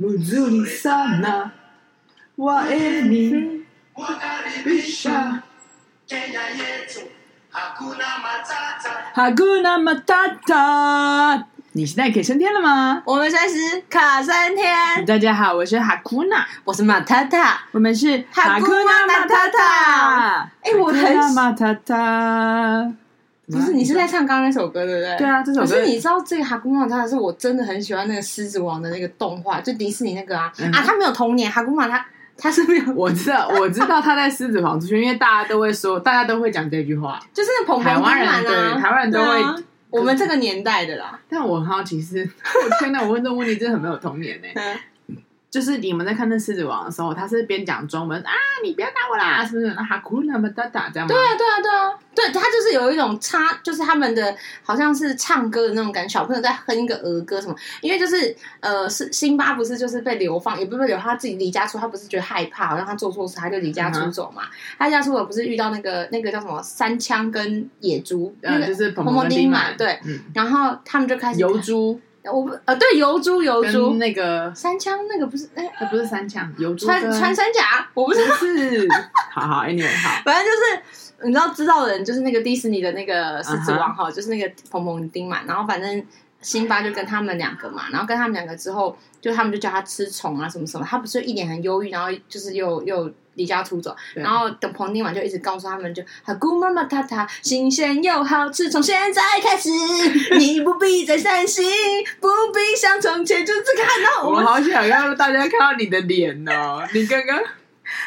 Muzuri sana waeni bisha Kenya yetu Hakuna Matata hakuna matata。你现在可以升天了吗？我们现在是卡升天。大家好，我是 Hakuna，我是马塔塔，我们是 Hakuna Matata。哎，我很马塔塔。不是，你是在唱刚刚那首歌，对不对？对啊，这首歌。可是你知道这个 Hakuna Matata 是我真的很喜欢那个狮子王的那个动画，就迪士尼那个啊、嗯、啊，他没有童年，Hakuna 他他是没有。我知道，我知道他在狮子王出现，因为大家都会说，大家都会讲这句话，就是那澎澎丁满啊，对，台湾人都会、啊。我们这个年代的啦。但我很好奇是，我天哪，我问这个问题真的很没有童年呢、欸。就是你们在看那狮子王的时候，他是边讲中文啊，你不要打我啦，是不是？哈库那么大打这样吗？对啊，对啊，对啊，对，他就是有一种插，就是他们的好像是唱歌的那种感觉，小朋友在哼一个儿歌什么。因为就是呃，是辛巴不是就是被流放，也不是被流放，他自己离家出，他不是觉得害怕，好像他做错事，他就离家出走嘛。嗯、他离家出走不是遇到那个那个叫什么三枪跟野猪，嗯、那个就是澎澎丁嘛，对、嗯，然后他们就开始油猪。我不呃，对，油猪油猪那个三枪那个不是哎，不是三枪油猪穿穿山甲，我不知道是好好 anyway 好，反正就是你知道知道的人就是那个迪士尼的那个狮子王哈，uh. 就是那个彭彭丁嘛，然后反正辛巴就跟他们两个嘛，然后跟他们两个之后，就他们就叫他吃虫啊什么什么，他不是一脸很忧郁，然后就是又又。离家出走，然后等彭丁满就一直告诉他们就，就哈姑妈妈塔塔，新鲜又好吃，从现在开始，你不必再伤心，不必像从前，就是这个。然后我，我好想要大家看到你的脸哦，你刚刚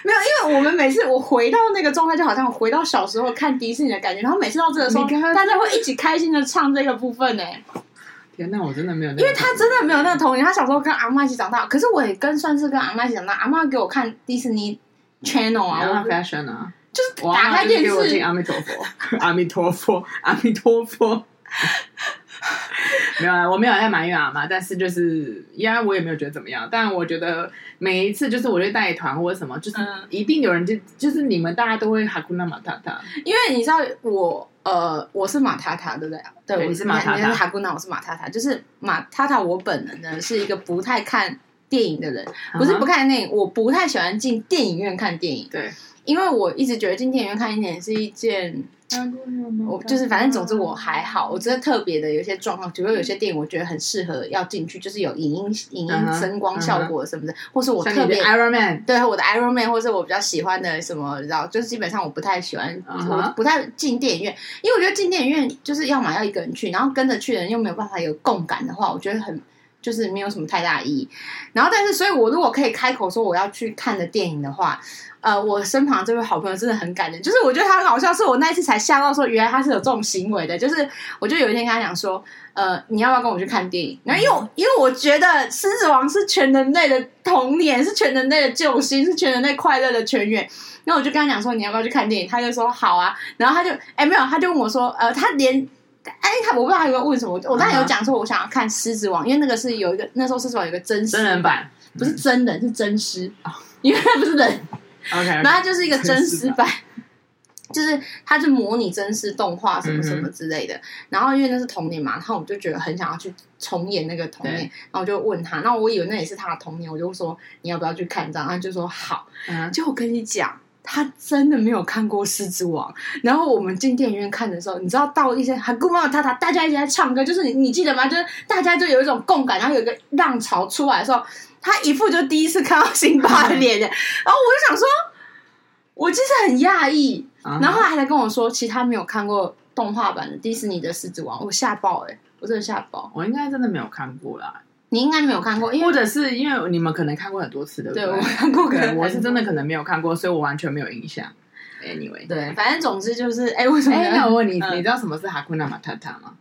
没有，因为我们每次我回到那个状态，就好像回到小时候看迪士尼的感觉，然后每次到这个时候，大家会一起开心的唱这个部分呢。天哪，我真的没有那，因为他真的没有那个童年，他小时候跟阿妈一起长大，可是我也跟算是跟阿妈一起长大，阿妈给我看迪士尼。channel 啊，fashion 啊，就是打开电视，我听阿弥陀佛，阿弥陀佛，阿弥陀佛。没有啊，我没有在埋怨阿妈，但是就是，因为我也没有觉得怎么样。但我觉得每一次，就是我去带团或者什么，就是一定有人就就是你们大家都会哈库那马塔塔，因为你知道我呃我是马塔塔对不对？对，对，我是马塔塔，你是哈库纳，我是马塔塔，就是马塔塔。我本人呢是一个不太看。电影的人不是不看电影，uh. 我不太喜欢进电影院看电影。对，因为我一直觉得进电影院看电影是一件，我就是反正总之我还好。我觉得特别的有些状况，比如有些电影我觉得很适合要进去，就是有影音、影音声光效果什么的，uh. 或是我特别 Iron Man，对，我的 Iron Man，或是我比较喜欢的什么，你知道，就是基本上我不太喜欢，uh. 我不太进电影院，因为我觉得进电影院就是要么要一个人去，然后跟着去的人又没有办法有共感的话，我觉得很。就是没有什么太大意义，然后但是，所以我如果可以开口说我要去看的电影的话，呃，我身旁这位好朋友真的很感人，就是我觉得他很好笑，是我那一次才吓到说，原来他是有这种行为的，就是我就有一天跟他讲说，呃，你要不要跟我去看电影？然后因为、嗯、因为我觉得狮子王是全人类的童年，是全人类的救星，是全人类快乐的泉源。然后我就跟他讲说，你要不要去看电影？他就说好啊，然后他就哎没有，他就问我说，呃，他连。哎，他我不知道他有没有问什么，我当然有讲说，我想要看《狮子王》，因为那个是有一个那时候《狮子王》有一个真真人版，不是真人，是真狮，因为他不是人。OK，然后他就是一个真实版，就是它就模拟真实动画什么什么之类的。然后因为那是童年嘛，然后我就觉得很想要去重演那个童年，然后我就问他，那我以为那也是他的童年，我就说你要不要去看这样？他就说好。就我跟你讲。他真的没有看过《狮子王》，然后我们进电影院看的时候，你知道到一些哈姑妈塔塔，大家一直在唱歌，就是你你记得吗？就是大家就有一种共感，然后有一个浪潮出来的时候，他一副就第一次看到辛巴的脸，然后我就想说，我其实很讶异，然后后来还在跟我说，其实他没有看过动画版的迪士尼的《狮子王》，我吓爆哎、欸，我真的吓爆，我应该真的没有看过啦。你应该没有看过，因为或者是因为你们可能看过很多次的，对，我看过，可能我是真的可能没有看过，所以我完全没有印象。Anyway，对，反正总之就是，哎，为什么？那我问你，你知道什么是哈库纳马塔塔吗？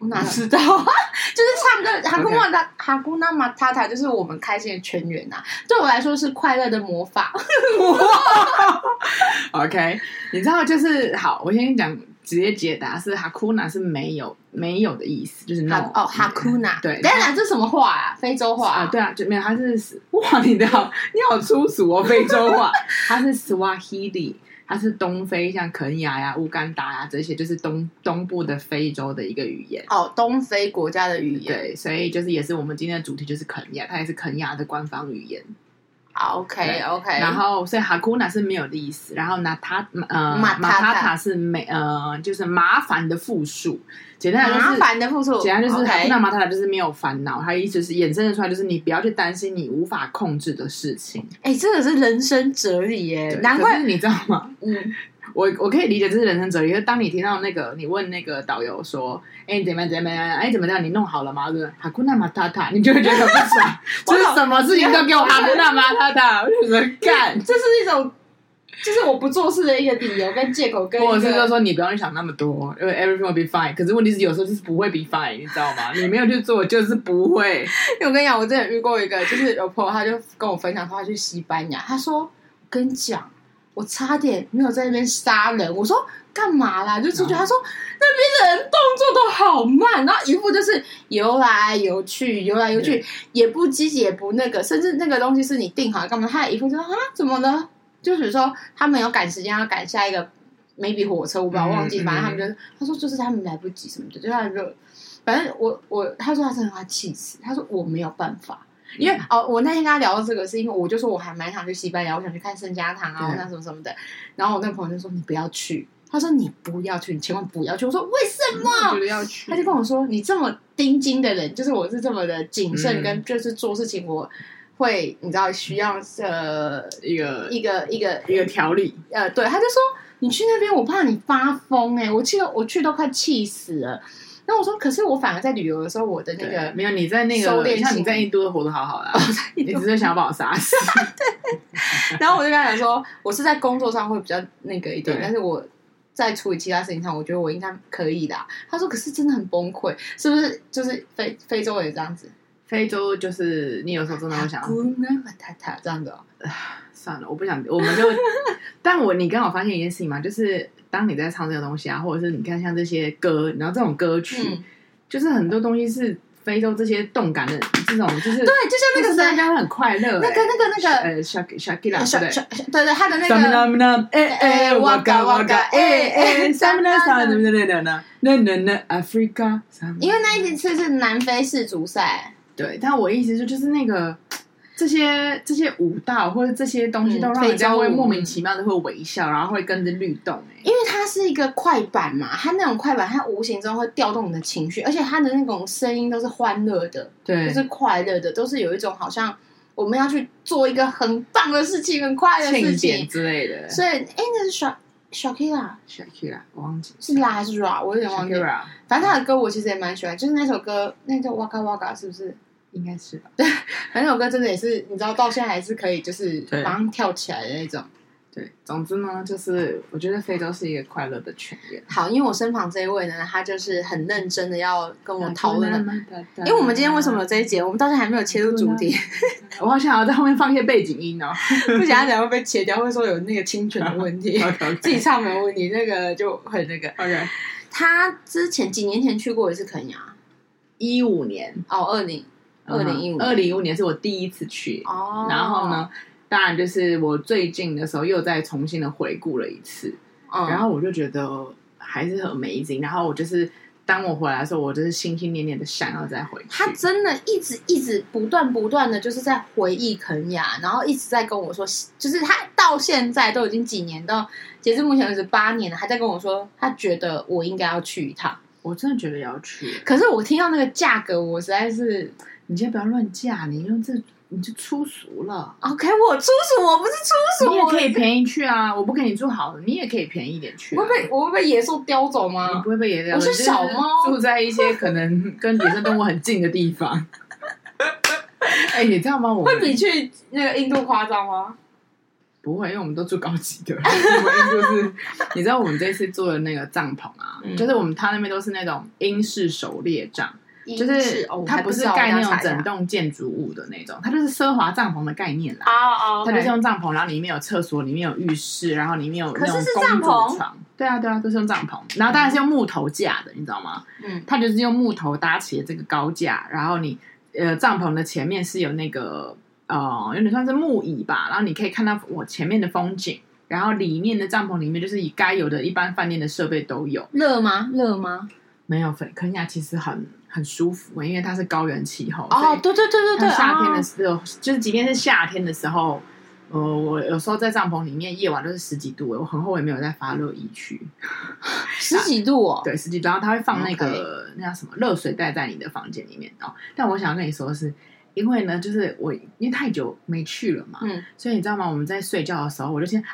我哪知道啊？就是唱歌，哈库纳塔哈库纳马塔塔，就是我们开心的泉源呐。对我来说是快乐的魔法。OK，你知道就是好，我先讲。直接解答是哈库纳是没有没有的意思，就是 no 哦哈库纳对，当然这是什么话啊？非洲话啊？对啊，就没有，它是哇，你好你好粗俗哦，非洲话，它是 Swahili，它是东非，像肯亚呀、乌干达呀这些，就是东东部的非洲的一个语言。哦，东非国家的语言。对，所以就是也是我们今天的主题，就是肯亚，它也是肯亚的官方语言。OK OK，然后所以 Hakuna 是没有的意思，然后呢他呃马塔塔是没呃就是麻烦的复数，简单来说是麻烦的复数，简单就是哈库纳马塔塔就是没有烦恼，它意思是衍生的出来就是你不要去担心你无法控制的事情。哎，这个是人生哲理耶，难怪你知道吗？嗯。我我可以理解这是人生哲理，因为当你听到那个，你问那个导游说：“哎，你怎么样怎么样？哎，怎么样？你弄好了吗？”对，哈库纳马塔塔，你就会觉得不爽，就是什么事情都给我哈库纳马塔塔，我就觉得干，这是一种，就是我不做事的一个理由跟借口跟，跟或者是就说你不用想那么多，因为 everything will be fine。可是问题是有时候就是不会 be fine，你知道吗？你没有去做就是不会。因为我跟你讲，我之前遇过一个，就是有朋友他就跟我分享，他去西班牙，他说跟你讲。我差点没有在那边杀人，我说干嘛啦？就出去，他说那边的人动作都好慢，然后一副就是游来游去，游来游去，也不积极，也不那个，甚至那个东西是你定好干嘛，他也一副就说啊怎么了？就比如说他们有赶时间要赶下一个 maybe 火车，我不知道忘记，反正他们就是他说就是他们来不及什么的，就他就反正我我他说他真的他气死，他说我没有办法。因为哦，我那天跟他聊到这个，是因为我就说我还蛮想去西班牙，我想去看圣家堂啊，那什么什么的。然后我那个朋友就说：“你不要去。”他说：“你不要去，你千万不要去。”我说：“为什么？”要去。他就跟我说：“你这么钉钉的人，就是我是这么的谨慎，跟就是做事情，我会你知道需要呃一个一个一个一个条理。”呃，对，他就说：“你去那边，我怕你发疯。”哎，我去，我去都快气死了。那我说，可是我反而在旅游的时候，我的那个没有你在那个，像你在印度都活得好好的，你只是想要把我杀死。对。然后我就跟他讲说，我是在工作上会比较那个一点，但是我在处理其他事情上，我觉得我应该可以的。他说，可是真的很崩溃，是不是？就是非非洲也这样子，非洲就是你有时候真的会想，太太这样子哦。算了，我不想，我们就。但我你刚好发现一件事情嘛，就是。当你在唱这个东西啊，或者是你看像这些歌，然后这种歌曲，嗯、就是很多东西是非洲这些动感的这种，就是对，就像那个大家很快乐、欸，那个那个那个呃，Shakira，对对？对，他的那个，哎哎，哇嘎哇嘎，哎哎，什么什么什么什么什么，那那那 Africa，因为那一次是南非世足赛，对，但我意思是就是那个。这些这些舞蹈或者这些东西都让人家会莫名其妙的会微笑，嗯、然后会跟着律动。因为它是一个快板嘛，它那种快板，它无形中会调动你的情绪，而且它的那种声音都是欢乐的，对，就是快乐的，都是有一种好像我们要去做一个很棒的事情，很快乐的事情之类的。所以，哎，那是 Shakira，Shakira，我忘记是拉还是 Ra，我有点忘记。反正他的歌我其实也蛮喜欢，就是那首歌，那叫 Waka Waka，是不是？应该是吧，对，反正那首歌真的也是，你知道，到现在还是可以，就是马上跳起来的那种。对，总之呢，就是我觉得非洲是一个快乐的泉源。好，因为我身旁这一位呢，他就是很认真的要跟我讨论。因为我们今天为什么有这一节，我们到现在还没有切入主题。我好想要在后面放一些背景音哦，不想要等下会被切掉，会说有那个侵权的问题。自己唱没有问题，那个就很那个。OK，他之前几年前去过一次肯亚，一五年哦，二零。二零一五，二零一五年是我第一次去，哦、然后呢，当然就是我最近的时候又再重新的回顾了一次，嗯、然后我就觉得还是很 amazing。然后我就是当我回来的时候，我就是心心念念的想要再回去。他真的一直一直不断不断的就是在回忆肯雅，然后一直在跟我说，就是他到现在都已经几年，到截至目前为止八年了，还在跟我说他觉得我应该要去一趟。我真的觉得要去，可是我听到那个价格，我实在是。你先不要乱嫁，你用这你就粗俗了。OK，我粗俗，我不是粗俗。你也可以便宜去啊，我不给你住好的，你也可以便宜一点去、啊。我会被我会被野兽叼走吗？你不会被野兽。我是小猫，住在一些可能跟野生动物很近的地方。哎、欸，你知道吗？我会比去那个印度夸张吗？不会，因为我们都住高级的。我们印度是，你知道我们这次做的那个帐篷啊，嗯、就是我们他那边都是那种英式狩猎帐。就是它不是盖那种整栋建筑物的那种，它就是奢华帐篷的概念啦。哦哦，它就是用帐篷，然后里面有厕所，里面有浴室，然后里面有那种公主床。对啊对啊，都是用帐篷，然后当然是用木头架的，你知道吗？嗯，它就是用木头搭起的这个高架，然后你呃帐篷的前面是有那个呃有点像是木椅吧，然后你可以看到我前面的风景。然后里面的帐篷里面就是以该有的一般饭店的设备都有。热吗？热吗？没有，肯亚其实很很舒服，因为它是高原气候。哦，对对对对对，夏天的时候，哦、就是即便是夏天的时候。呃，我有时候在帐篷里面，夜晚都是十几度，我很后悔没有在发热衣去。十几度哦，对，十几度，然后他会放那个那叫什么热水袋在你的房间里面哦。但我想要跟你说的是，因为呢，就是我因为太久没去了嘛，嗯，所以你知道吗？我们在睡觉的时候，我就先啊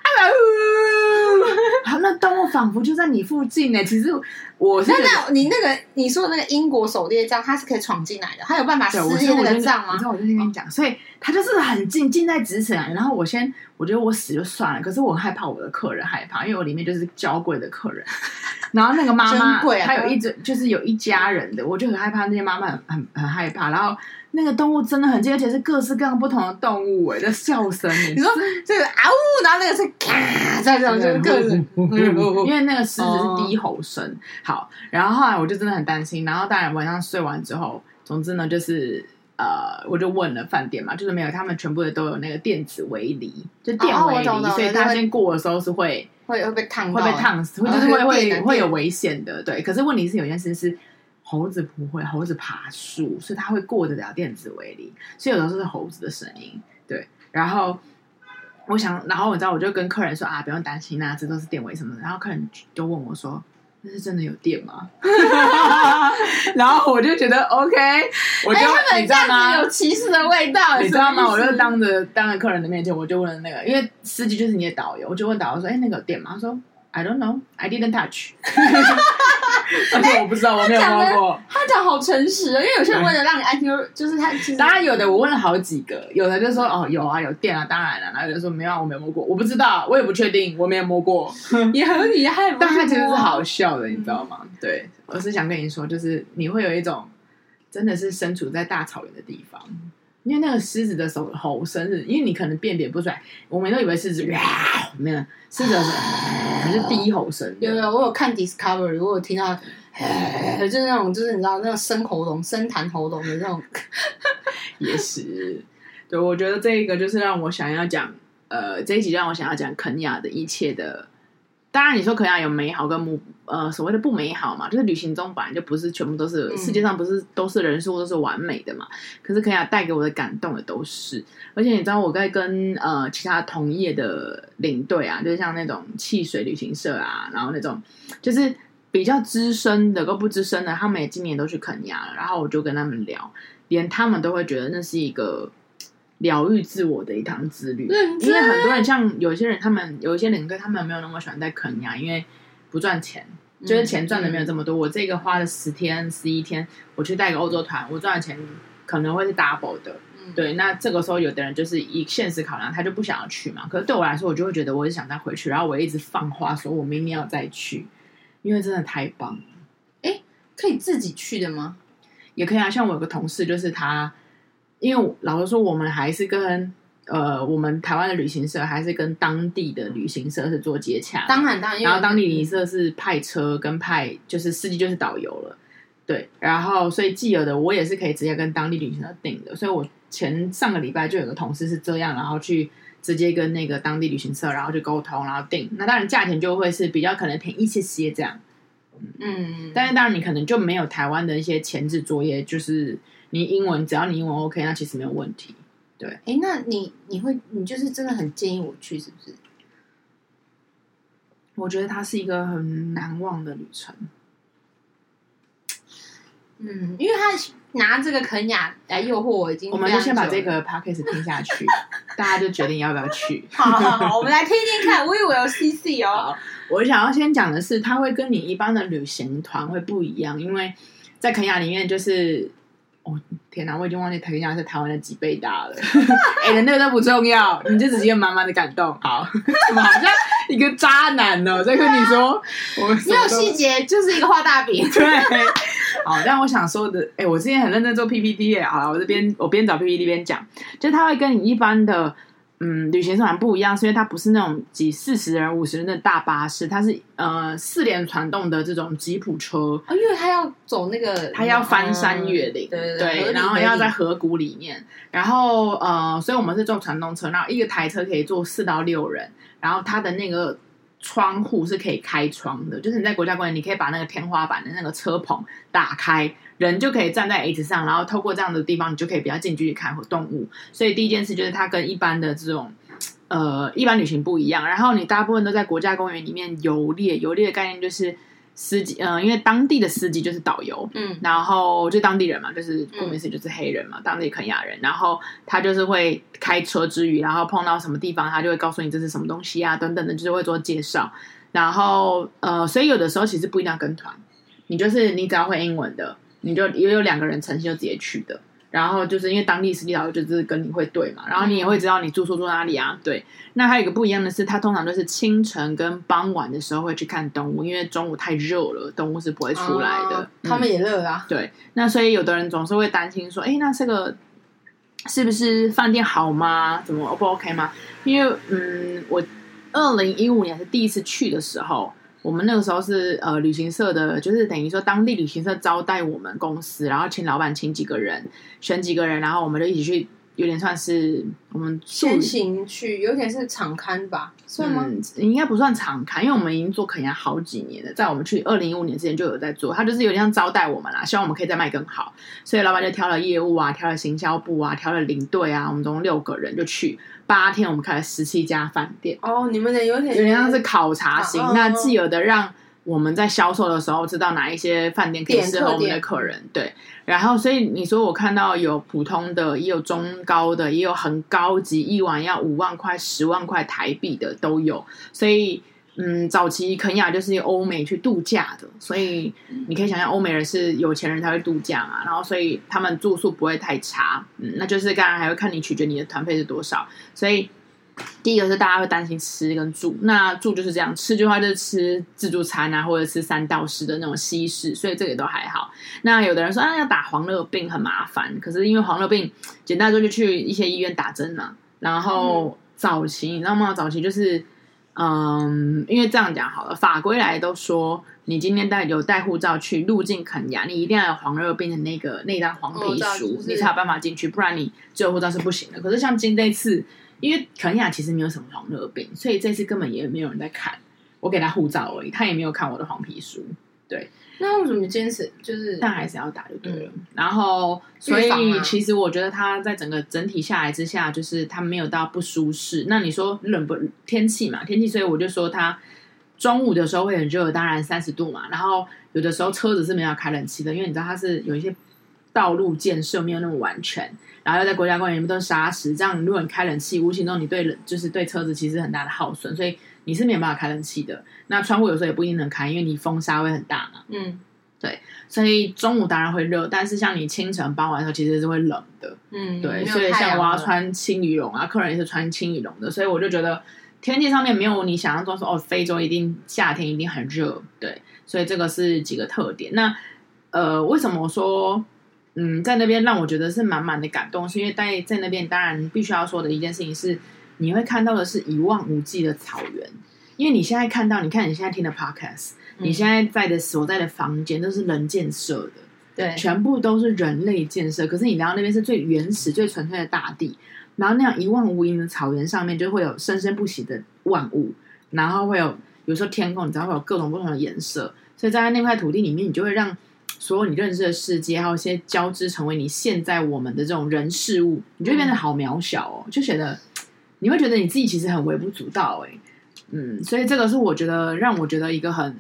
好，那动物仿佛就在你附近呢。其实我是，那那你那个你说的那个英国狩猎杖，它是可以闯进来的，它有办法撕裂那个杖吗？你知道，我就先跟你讲，所以它就是很近，近在咫尺啊。然后我先，我觉得我死就算了，可是我很害怕我的客人害怕，因为我里面就是娇贵的客人。然后那个妈妈，她有一只，就是有一家人的，我就很害怕那些妈妈很很很害怕。然后。那个动物真的很近，而且是各式各样不同的动物哎，的笑声。你说这个啊呜，然后那个是咔，在这种就是各种，因为那个狮子是低吼声。好，然后后来我就真的很担心。然后当然晚上睡完之后，总之呢就是呃，我就问了饭店嘛，就是没有，他们全部的都有那个电子围篱，就电围篱，所以他先过的时候是会会会被烫，会被烫死，会就是会会会有危险的。对，可是问题是有件事是。猴子不会，猴子爬树，所以它会过得了电子围篱，所以有的时候是猴子的声音。对，然后我想，然后你知道，我就跟客人说啊，不用担心啊，这都是电围什么的。然后客人就问我说：“那是真的有电吗？” 然后我就觉得 OK，我就、欸、你知道吗？有歧视的味道，你知道吗？我就当着当着客人的面前，我就问了那个，因为司机就是你的导游，我就问导游说：“哎、欸，那个有电吗？”他说：“I don't know, I didn't touch。” 而且我不知道，我没有摸过。他讲好诚实啊，因为有些人为了让你安心，就是他其实当然有的，我问了好几个，有的就说哦有啊有电啊，当然了，然后有的说没有，我没有摸过，我不知道，我也不确定，我没有摸过，也很厉害。但他其实是好笑的，你知道吗？对，我是想跟你说，就是你会有一种真的是身处在大草原的地方。因为那个狮子的手吼声是，因为你可能辨别不出来，我们都以为狮子哇，没有狮子的还是低吼声。有有，我有看 Discovery，我有听到，就是那种，就是你知道那种深喉咙、深痰喉咙的那种。也是，对，我觉得这一个就是让我想要讲，呃，这一集让我想要讲肯亚的一切的。当然，你说肯亚有美好跟不呃所谓的不美好嘛，就是旅行中本来就不是全部都是、嗯、世界上不是都是人数都是完美的嘛。可是肯亚带给我的感动也都是，而且你知道我在跟呃其他同业的领队啊，就是像那种汽水旅行社啊，然后那种就是比较资深的跟不资深的，他们也今年都去肯亚了。然后我就跟他们聊，连他们都会觉得那是一个。疗愈自我的一趟之旅，嗯、因为很多人像有些人，他们有一些领队，他们没有那么喜欢在肯亚，因为不赚钱，就是钱赚的没有这么多。嗯、我这个花了十天、十一天，我去带个欧洲团，我赚的钱可能会是 double 的。嗯、对，那这个时候有的人就是以现实考量，他就不想要去嘛。可是对我来说，我就会觉得我是想再回去，然后我一直放话说我明年要再去，因为真的太棒了。哎，可以自己去的吗？也可以啊，像我有个同事，就是他。因为老实说，我们还是跟呃，我们台湾的旅行社还是跟当地的旅行社是做接洽。当然，当然，然后当地旅行社是派车跟派，就是司机就是导游了。对，然后所以既有的我也是可以直接跟当地旅行社订的。所以我前上个礼拜就有个同事是这样，然后去直接跟那个当地旅行社，然后去沟通，然后订。那当然价钱就会是比较可能便宜一些些这样。嗯，但是当然你可能就没有台湾的一些前置作业，就是。你英文只要你英文 OK，那其实没有问题。对，哎，那你你会你就是真的很建议我去，是不是？我觉得它是一个很难忘的旅程。嗯，因为他拿这个肯雅来诱惑我，已经我们就先把这个 podcast 听下去，大家就决定要不要去。好好好，我们来听听看。我以为有 CC 哦。我想要先讲的是，它会跟你一般的旅行团会不一样，因为在肯雅里面就是。哦天哪，我已经忘记肯亚是台湾的几倍大了。哎、欸，那个都不重要，你就直接满满的感动。好，怎么好像一个渣男呢？在跟你说，我没有细节，就是一个画大饼。对，好，但我想说的，哎、欸，我之前很认真做 PPT 哎，好了，我这边我边找 PPT 边讲，就他会跟你一般的嗯，旅行社团不一样，是因为它不是那种几四十人、五十人的大巴士，它是呃四连传动的这种吉普车。啊，因为它要走那个，它要翻山越岭，嗯、对对对，然后要在河谷里面，然后呃，所以我们是坐传动车，然后一个台车可以坐四到六人，然后它的那个窗户是可以开窗的，就是你在国家公园，你可以把那个天花板的那个车棚打开。人就可以站在椅子上，然后透过这样的地方，你就可以比较近距离看动物。所以第一件事就是它跟一般的这种呃一般旅行不一样。然后你大部分都在国家公园里面游猎，游猎的概念就是司机，嗯、呃，因为当地的司机就是导游，嗯，然后就当地人嘛，就是顾名思义就是黑人嘛，嗯、当地肯亚人。然后他就是会开车之余，然后碰到什么地方，他就会告诉你这是什么东西啊，等等的，就是会做介绍。然后呃，所以有的时候其实不一定要跟团，你就是你只要会英文的。你就也有两个人诚心就直接去的，然后就是因为当地司机导游就是跟你会对嘛，然后你也会知道你住宿住哪里啊。对，那还有一个不一样的是，他通常都是清晨跟傍晚的时候会去看动物，因为中午太热了，动物是不会出来的。哦嗯、他们也热啊。对，那所以有的人总是会担心说，哎，那这个是不是饭店好吗？怎么不 OK 吗？因为嗯，我二零一五年是第一次去的时候。我们那个时候是呃旅行社的，就是等于说当地旅行社招待我们公司，然后请老板请几个人，选几个人，然后我们就一起去。有点算是我们先行去，有点是常看吧，算吗？嗯，应该不算常看，因为我们已经做肯亚好几年了，在我们去二零一五年之前就有在做，他就是有点像招待我们啦，希望我们可以再卖更好，所以老板就挑了业务啊，挑了行销部啊，挑了领队啊，我们总共六个人就去八天，我们开了十七家饭店。哦，你们的有点有点像是考察型，啊、那既有的让。我们在销售的时候，知道哪一些饭店可以适合我们的客人，对。然后，所以你说我看到有普通的，也有中高的，也有很高级，一晚要五万块、十万块台币的都有。所以，嗯，早期肯雅就是欧美去度假的，所以你可以想象，欧美人是有钱人才会度假嘛。然后，所以他们住宿不会太差，嗯，那就是当然还会看你取决你的团费是多少，所以。第一个是大家会担心吃跟住，那住就是这样，吃的话就是吃自助餐啊，或者吃三到四的那种西式，所以这个都还好。那有的人说啊，要打黄热病很麻烦，可是因为黄热病，简单说就去一些医院打针嘛。然后早期你知道吗？早期就是，嗯，因为这样讲好了，法规来都说，你今天带有带护照去入境肯亚，你一定要有黄热病的那个那张黄皮书，你才有办法进去，不然你只有护照是不行的。可是像今这一次。因为肯亚其实没有什么黄热病，所以这次根本也没有人在看。我给他护照而已，他也没有看我的黄皮书。对，那为什么坚持就是？但还是要打就对了。嗯、然后，所以其实我觉得他在整个整体下来之下，就是他没有到不舒适。那你说冷不天气嘛？天气，所以我就说他中午的时候会很热，当然三十度嘛。然后有的时候车子是没有开冷气的，因为你知道它是有一些道路建设没有那么完全。然后又在国家公园里面都是沙石，这样如果你开冷气，无形中你对冷就是对车子其实很大的耗损，所以你是没有办法开冷气的。那窗户有时候也不一定能开，因为你风沙会很大嘛。嗯，对，所以中午当然会热，但是像你清晨傍晚的时候其实是会冷的。嗯，对，所以像我要穿轻羽绒啊，客人也是穿轻羽绒的，所以我就觉得天气上面没有你想象中说哦，非洲一定夏天一定很热。对，所以这个是几个特点。那呃，为什么我说？嗯，在那边让我觉得是满满的感动，是因为在在那边，当然必须要说的一件事情是，你会看到的是一望无际的草原。因为你现在看到，你看你现在听的 podcast，你现在在的所在的房间都是人建设的，对，全部都是人类建设。可是你来到那边是最原始、最纯粹的大地，然后那样一望无垠的草原上面就会有生生不息的万物，然后会有有时候天空，你知道会有各种不同的颜色，所以在那块土地里面，你就会让。所有你认识的世界，还有一些交织成为你现在我们的这种人事物，你就会变得好渺小哦，就觉得你会觉得你自己其实很微不足道哎，嗯，所以这个是我觉得让我觉得一个很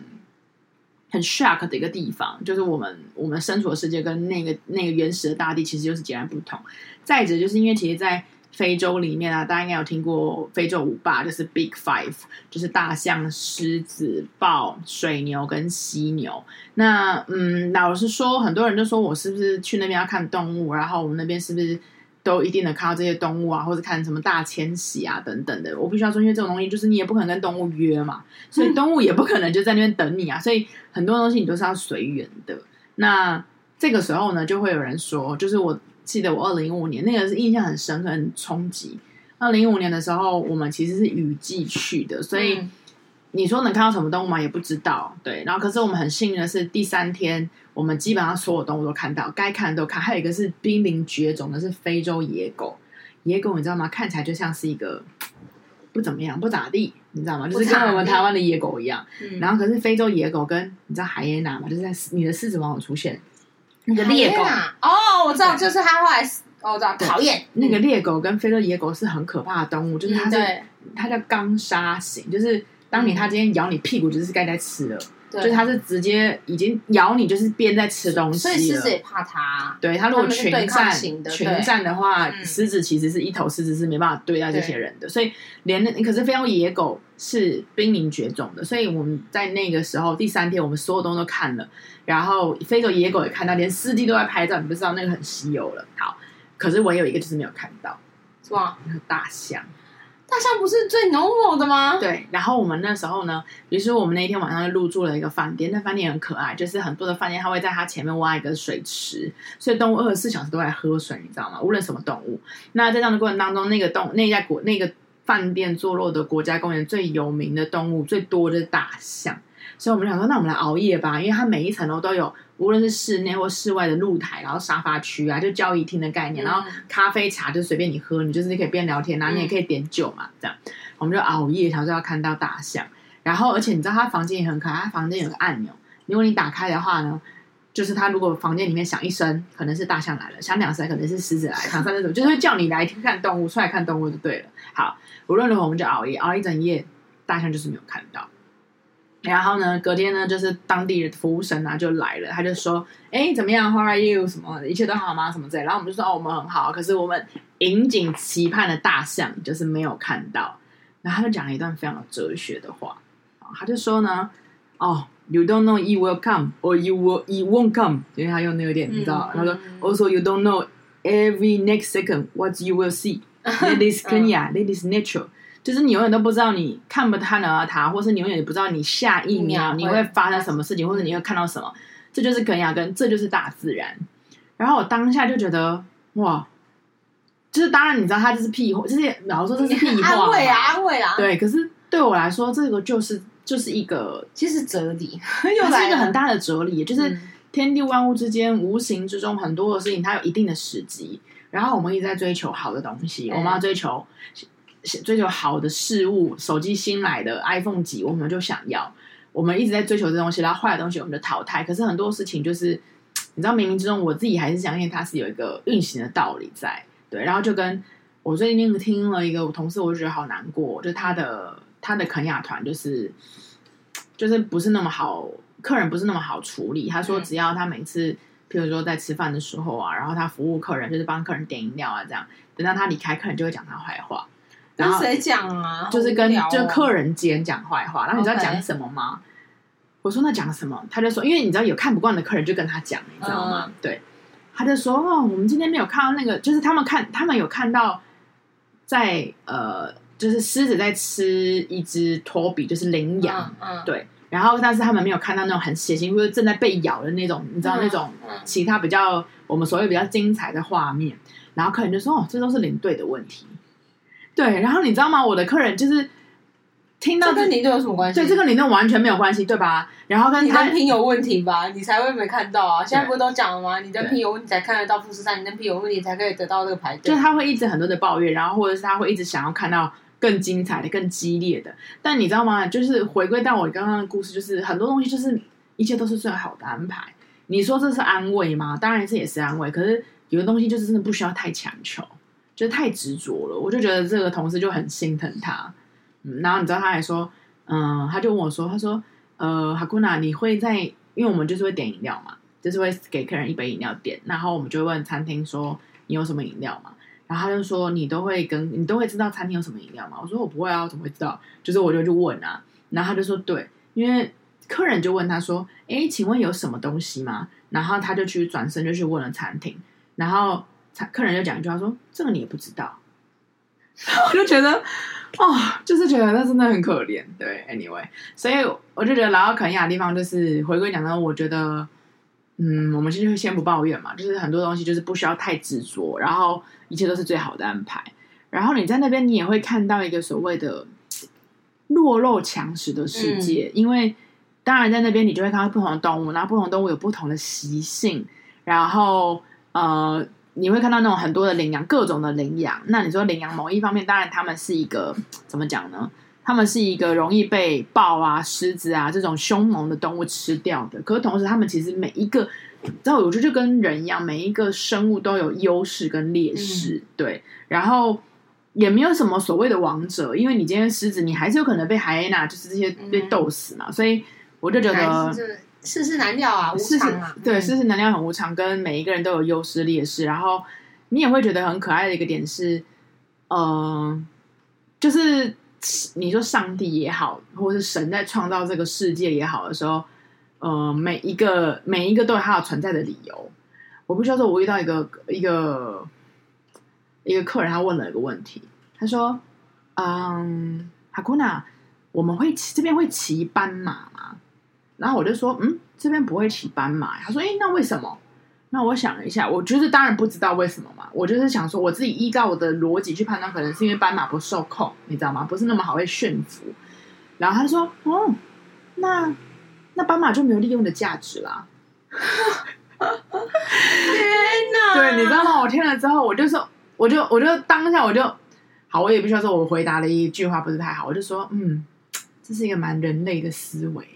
很 shock 的一个地方，就是我们我们身处的世界跟那个那个原始的大地其实就是截然不同。再者，就是因为其实，在非洲里面啊，大家应该有听过非洲五霸，就是 Big Five，就是大象、狮子、豹、水牛跟犀牛。那嗯，老实说，很多人就说我是不是去那边要看动物，然后我们那边是不是都一定能看到这些动物啊，或者看什么大迁徙啊等等的？我必须要说，因为这种东西就是你也不可能跟动物约嘛，所以动物也不可能就在那边等你啊，所以很多东西你都是要随缘的。那这个时候呢，就会有人说，就是我。记得我二零一五年那个是印象很深刻、很冲击。那零五年的时候，我们其实是雨季去的，所以你说能看到什么动物吗？也不知道。对，然后可是我们很幸运的是，第三天我们基本上所有动物都看到，该看的都看。还有一个是濒临绝种的，是非洲野狗。野狗你知道吗？看起来就像是一个 不怎么样、不咋地，你知道吗？就是跟我们台湾的野狗一样。然后可是非洲野狗跟你知道海耶娜吗？就是在你的狮子王有出现那个猎狗。哦，我知道，就是他后来。哦，我知道，讨厌。那个猎狗跟非洲野狗是很可怕的动物，就是它是它叫刚杀型，就是当你它今天咬你屁股，就是该在吃了，就是它是直接已经咬你，就是边在吃东西，所以狮子也怕它。对，它如果群战群战的话，狮子其实是一头狮子是没办法对待这些人的，所以连那可是非洲野狗是濒临绝种的，所以我们在那个时候第三天，我们所有东西都看了，然后非洲野狗也看到，连司机都在拍照，你不知道那个很稀有了。好。可是我有一个就是没有看到，是吧？大象，大象不是最 normal 的吗？对。然后我们那时候呢，比如说我们那一天晚上就入住了一个饭店，那饭店很可爱，就是很多的饭店它会在它前面挖一个水池，所以动物二十四小时都在喝水，你知道吗？无论什么动物。那在这样的过程当中，那个动那家国那个饭店坐落的国家公园最有名的动物最多的大象，所以我们想说，那我们来熬夜吧，因为它每一层楼都有。无论是室内或室外的露台，然后沙发区啊，就交易厅的概念，然后咖啡茶就随便你喝，你就是你可以边聊天啊，你也可以点酒嘛，这样。我们就熬夜，想说要看到大象。然后，而且你知道他房间也很可爱，他房间有个按钮，如果你打开的话呢，就是他如果房间里面响一声，可能是大象来了；响两声，可能是狮子来了；响三声，就是会叫你来看动物，出来看动物就对了。好，无论如何，我们就熬夜，熬一整夜，大象就是没有看到。然后呢，隔天呢，就是当地的服务生啊就来了，他就说：“哎，怎么样？How are you？什么一切都好吗？什么之类。”然后我们就说：“哦，我们很好。”可是我们引颈期盼的大象就是没有看到。然后他就讲了一段非常有哲学的话，他就说呢：“哦，you don't know it will come or you will it won't come。”因为他用那个点，你知道？他说：“Also, you don't know every next second what you will see. That is Kenya. That is nature.” 就是你永远都不知道你看不看得到它，或是你永远也不知道你下一秒你会发生什么事情，或者你会看到什么。这就是肯亚根，这就是大自然。然后我当下就觉得哇，就是当然你知道，他就是屁话，就是老实说这是屁话，安慰啊，安慰啊。对，可是对我来说，这个就是就是一个其实哲理，它是一个很大的哲理，就是天地万物之间无形之中很多的事情，它有一定的时机。然后我们一直在追求好的东西，我们要追求。追求好的事物，手机新来的 iPhone 几，我们就想要。我们一直在追求这东西，然后坏的东西我们就淘汰。可是很多事情就是，你知道，冥冥之中我自己还是相信它是有一个运行的道理在。对，然后就跟我最近听了一个我同事，我就觉得好难过，就他的他的肯亚团就是就是不是那么好，客人不是那么好处理。他说，只要他每次，譬如说在吃饭的时候啊，然后他服务客人，就是帮客人点饮料啊，这样，等到他离开，客人就会讲他坏话。跟谁讲啊？就是跟就客人间讲坏话，然后你知道讲什么吗？我说那讲什么？他就说，因为你知道有看不惯的客人就跟他讲，你知道吗？对，他就说哦，我们今天没有看到那个，就是他们看他们有看到在呃，就是狮子在吃一只托比，就是羚羊，嗯，对，然后但是他们没有看到那种很血腥或者正在被咬的那种，你知道那种其他比较我们所谓比较精彩的画面，然后客人就说哦，这都是领队的问题。对，然后你知道吗？我的客人就是听到这跟你这有什么关系？对，这个你那完全没有关系，对吧？然后跟他人品有问题吧，你才会没看到啊！现在不是都讲了吗？你的品有问题才看得到富士山，你的品有问题才可以得到这个牌。就他会一直很多的抱怨，然后或者是他会一直想要看到更精彩的、更激烈的。但你知道吗？就是回归到我刚刚的故事，就是很多东西就是一切都是最好的安排。你说这是安慰吗？当然这也是安慰。可是有的东西就是真的不需要太强求。就太执着了，我就觉得这个同事就很心疼他。嗯，然后你知道他还说，嗯，他就问我说，他说，呃，哈库娜，你会在，因为我们就是会点饮料嘛，就是会给客人一杯饮料点，然后我们就问餐厅说，你有什么饮料嘛？然后他就说，你都会跟你都会知道餐厅有什么饮料吗？我说我不会啊，我怎么会知道？就是我就去问啊，然后他就说对，因为客人就问他说，哎，请问有什么东西吗？然后他就去转身就去问了餐厅，然后。客人就讲一句话说：“这个你也不知道。”我就觉得，哦，就是觉得他真的很可怜。对，anyway，所以我就觉得来到肯亚的地方，就是回归讲到，我觉得，嗯，我们先就先不抱怨嘛，就是很多东西就是不需要太执着，然后一切都是最好的安排。然后你在那边，你也会看到一个所谓的弱肉强食的世界，嗯、因为当然在那边你就会看到不同的动物，然后不同的动物有不同的习性，然后呃，你会看到那种很多的羚羊，各种的羚羊。那你说羚羊某一方面，当然他们是一个 怎么讲呢？他们是一个容易被豹啊、狮子啊这种凶猛的动物吃掉的。可是同时，他们其实每一个，知道我觉得就跟人一样，每一个生物都有优势跟劣势，嗯、对，然后。也没有什么所谓的王者，因为你今天狮子，你还是有可能被海耶娜，就是这些被斗死嘛。嗯、所以我就觉得世事难料啊，无常啊。对，世事难料很无常，跟每一个人都有优势劣势。然后你也会觉得很可爱的一个点是，嗯、呃，就是你说上帝也好，或是神在创造这个世界也好的时候，呃，每一个每一个都有它的存在的理由。我不需要说，我遇到一个一个。一个客人他问了一个问题，他说：“嗯，哈库纳，我们会骑这边会骑斑马吗？”然后我就说：“嗯，这边不会骑斑马。”他说：“哎，那为什么？”那我想了一下，我就是当然不知道为什么嘛。我就是想说，我自己依照我的逻辑去判断，可能是因为斑马不受控，你知道吗？不是那么好会驯服。然后他说：“哦，那那斑马就没有利用的价值啦。”天哪！对，你知道吗？我听了之后，我就说。我就我就当下我就好，我也不需要说，我回答了一句话不是太好，我就说，嗯，这是一个蛮人类的思维。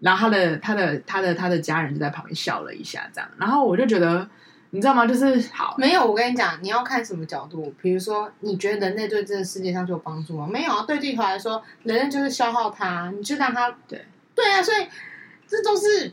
然后他的他的他的他的家人就在旁边笑了一下，这样。然后我就觉得，你知道吗？就是好，没有。我跟你讲，你要看什么角度。比如说，你觉得人类对这个世界上就有帮助吗？没有啊。对地球来说，人类就是消耗它，你就让它对对啊。所以这都是。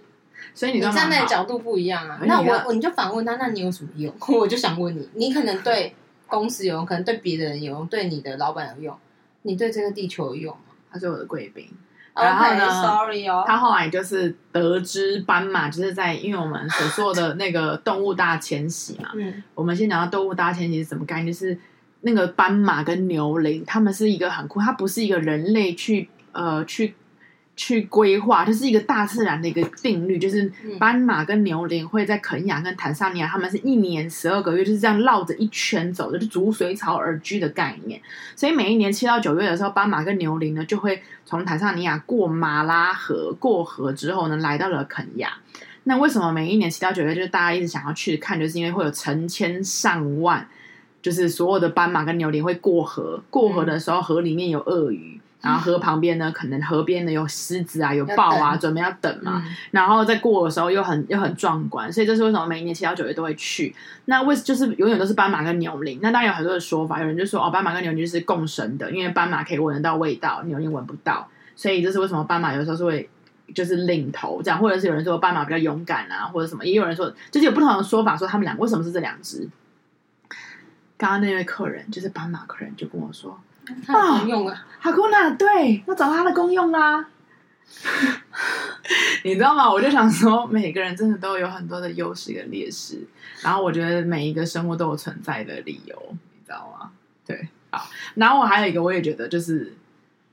所以你，你站在的角度不一样啊，那我我你就反问他，那你有什么用？我就想问你，你可能对公司有用，可能对别的人有用，对你的老板有用，你对这个地球有用吗？他是我的贵宾，然后呢？Sorry 哦，他后来就是得知斑马就是在因为我们所做的那个动物大迁徙嘛，嗯，我们先讲到动物大迁徙是什么概念，就是那个斑马跟牛羚，他们是一个很酷，它不是一个人类去呃去。去规划，就是一个大自然的一个定律，就是斑马跟牛羚会在肯亚跟坦桑尼亚，他们是一年十二个月就是这样绕着一圈走的，就逐水草而居的概念。所以每一年七到九月的时候，斑马跟牛羚呢就会从坦桑尼亚过马拉河，过河之后呢来到了肯亚。那为什么每一年七到九月就是大家一直想要去看，就是因为会有成千上万，就是所有的斑马跟牛羚会过河，过河的时候河里面有鳄鱼。然后河旁边呢，可能河边呢有狮子啊，有豹啊，准备要等嘛。嗯、然后在过的时候又很又很壮观，所以这是为什么每一年七到九月都会去。那为就是永远都是斑马跟牛羚。那当然有很多的说法，有人就说哦，斑马跟牛羚是共生的，因为斑马可以闻得到味道，牛羚闻不到，所以这是为什么斑马有时候是会就是领头这样，或者是有人说斑马比较勇敢啊，或者什么，也有人说就是有不同的说法，说他们两个为什么是这两只。刚刚那位客人就是斑马客人就跟我说。它有用啊，哈库纳，对，要找它的功用啦。你知道吗？我就想说，每个人真的都有很多的优势跟劣势，然后我觉得每一个生物都有存在的理由，你知道吗？对，好。然后我还有一个，我也觉得就是，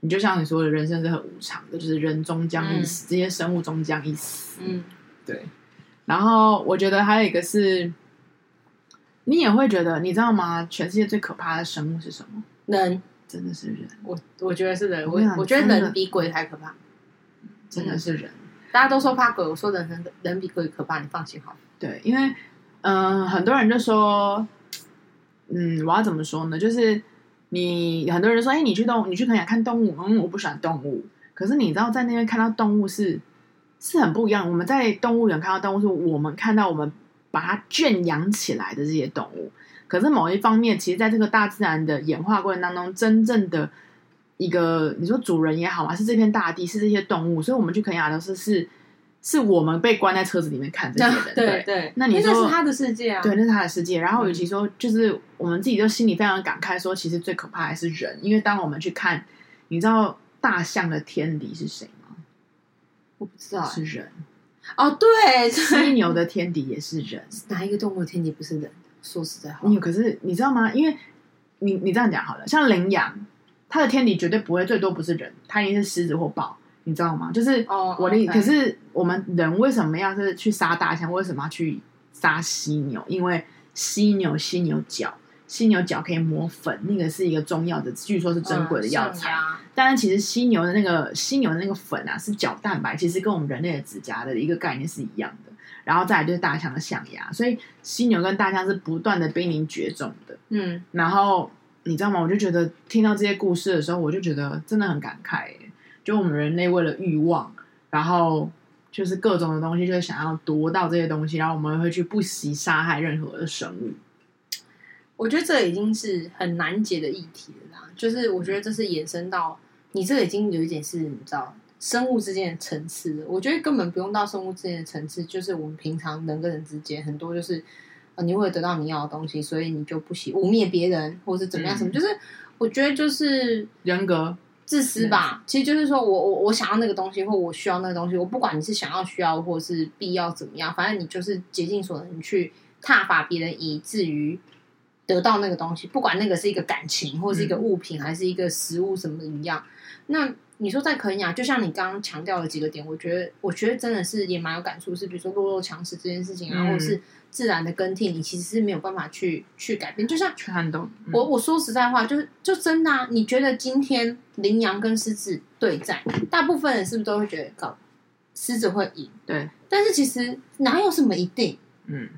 你就像你说的，人生是很无常的，就是人终将一死，嗯、这些生物终将一死。嗯，对。然后我觉得还有一个是，你也会觉得，你知道吗？全世界最可怕的生物是什么？人。真的是人，我我觉得是人，我我觉得人比鬼还可怕，真的是人。大家都说怕鬼，我说人人人比鬼可怕，你放心好。对，因为嗯、呃，很多人就说，嗯，我要怎么说呢？就是你很多人说，哎，你去动，你去肯亚看动物，嗯，我不喜欢动物。可是你知道，在那边看到动物是是很不一样。我们在动物园看到动物，是我们看到我们把它圈养起来的这些动物。可是某一方面，其实在这个大自然的演化过程当中，真正的一个你说主人也好嘛，是这片大地，是这些动物，所以我们去肯亚的是是是我们被关在车子里面看这些人，对对。对那你说那是他的世界啊？对，那是他的世界。然后与其说，就是我们自己就心里非常感慨，说其实最可怕还是人，因为当我们去看，你知道大象的天敌是谁吗？我不知道，是人。哦，对，犀牛的天敌也是人，哪一个动物的天敌不是人？说实在话，你可是你知道吗？因为你你这样讲好了，像羚羊，它的天敌绝对不会最多不是人，它一定是狮子或豹，你知道吗？就是我的，oh, okay. 可是我们人为什么要是去杀大象？为什么要去杀犀牛？因为犀牛犀牛角，犀牛角可以磨粉，那个是一个中药的，据说是珍贵的药材。嗯、但是其实犀牛的那个犀牛的那个粉啊，是角蛋白，其实跟我们人类的指甲的一个概念是一样的。然后再来就是大象的象牙，所以犀牛跟大象是不断的濒临绝种的。嗯，然后你知道吗？我就觉得听到这些故事的时候，我就觉得真的很感慨。就我们人类为了欲望，然后就是各种的东西，就是想要夺到这些东西，然后我们会去不惜杀害任何的生物。我觉得这已经是很难解的议题了啦。就是我觉得这是延伸到你这个已经有一点是你知道生物之间的层次。我觉得根本不用到生物之间的层次，就是我们平常人跟人之间很多就是呃，你为了得到你要的东西，所以你就不惜污蔑别人，或是怎么样什么。嗯、就是我觉得就是人格自私吧。嗯、其实就是说我我我想要那个东西，或我需要那个东西，我不管你是想要需要或是必要怎么样，反正你就是竭尽所能去踏伐别人，以至于。得到那个东西，不管那个是一个感情，或是一个物品，嗯、还是一个食物，什么一样。那你说在肯雅，就像你刚刚强调的几个点，我觉得，我觉得真的是也蛮有感触。是比如说弱肉强食这件事情啊，嗯、或者是自然的更替，你其实是没有办法去去改变。就像我我说实在话，就是就真的啊。你觉得今天羚羊跟狮子对战，大部分人是不是都会觉得搞狮子会赢？对。但是其实哪有什么一定？嗯。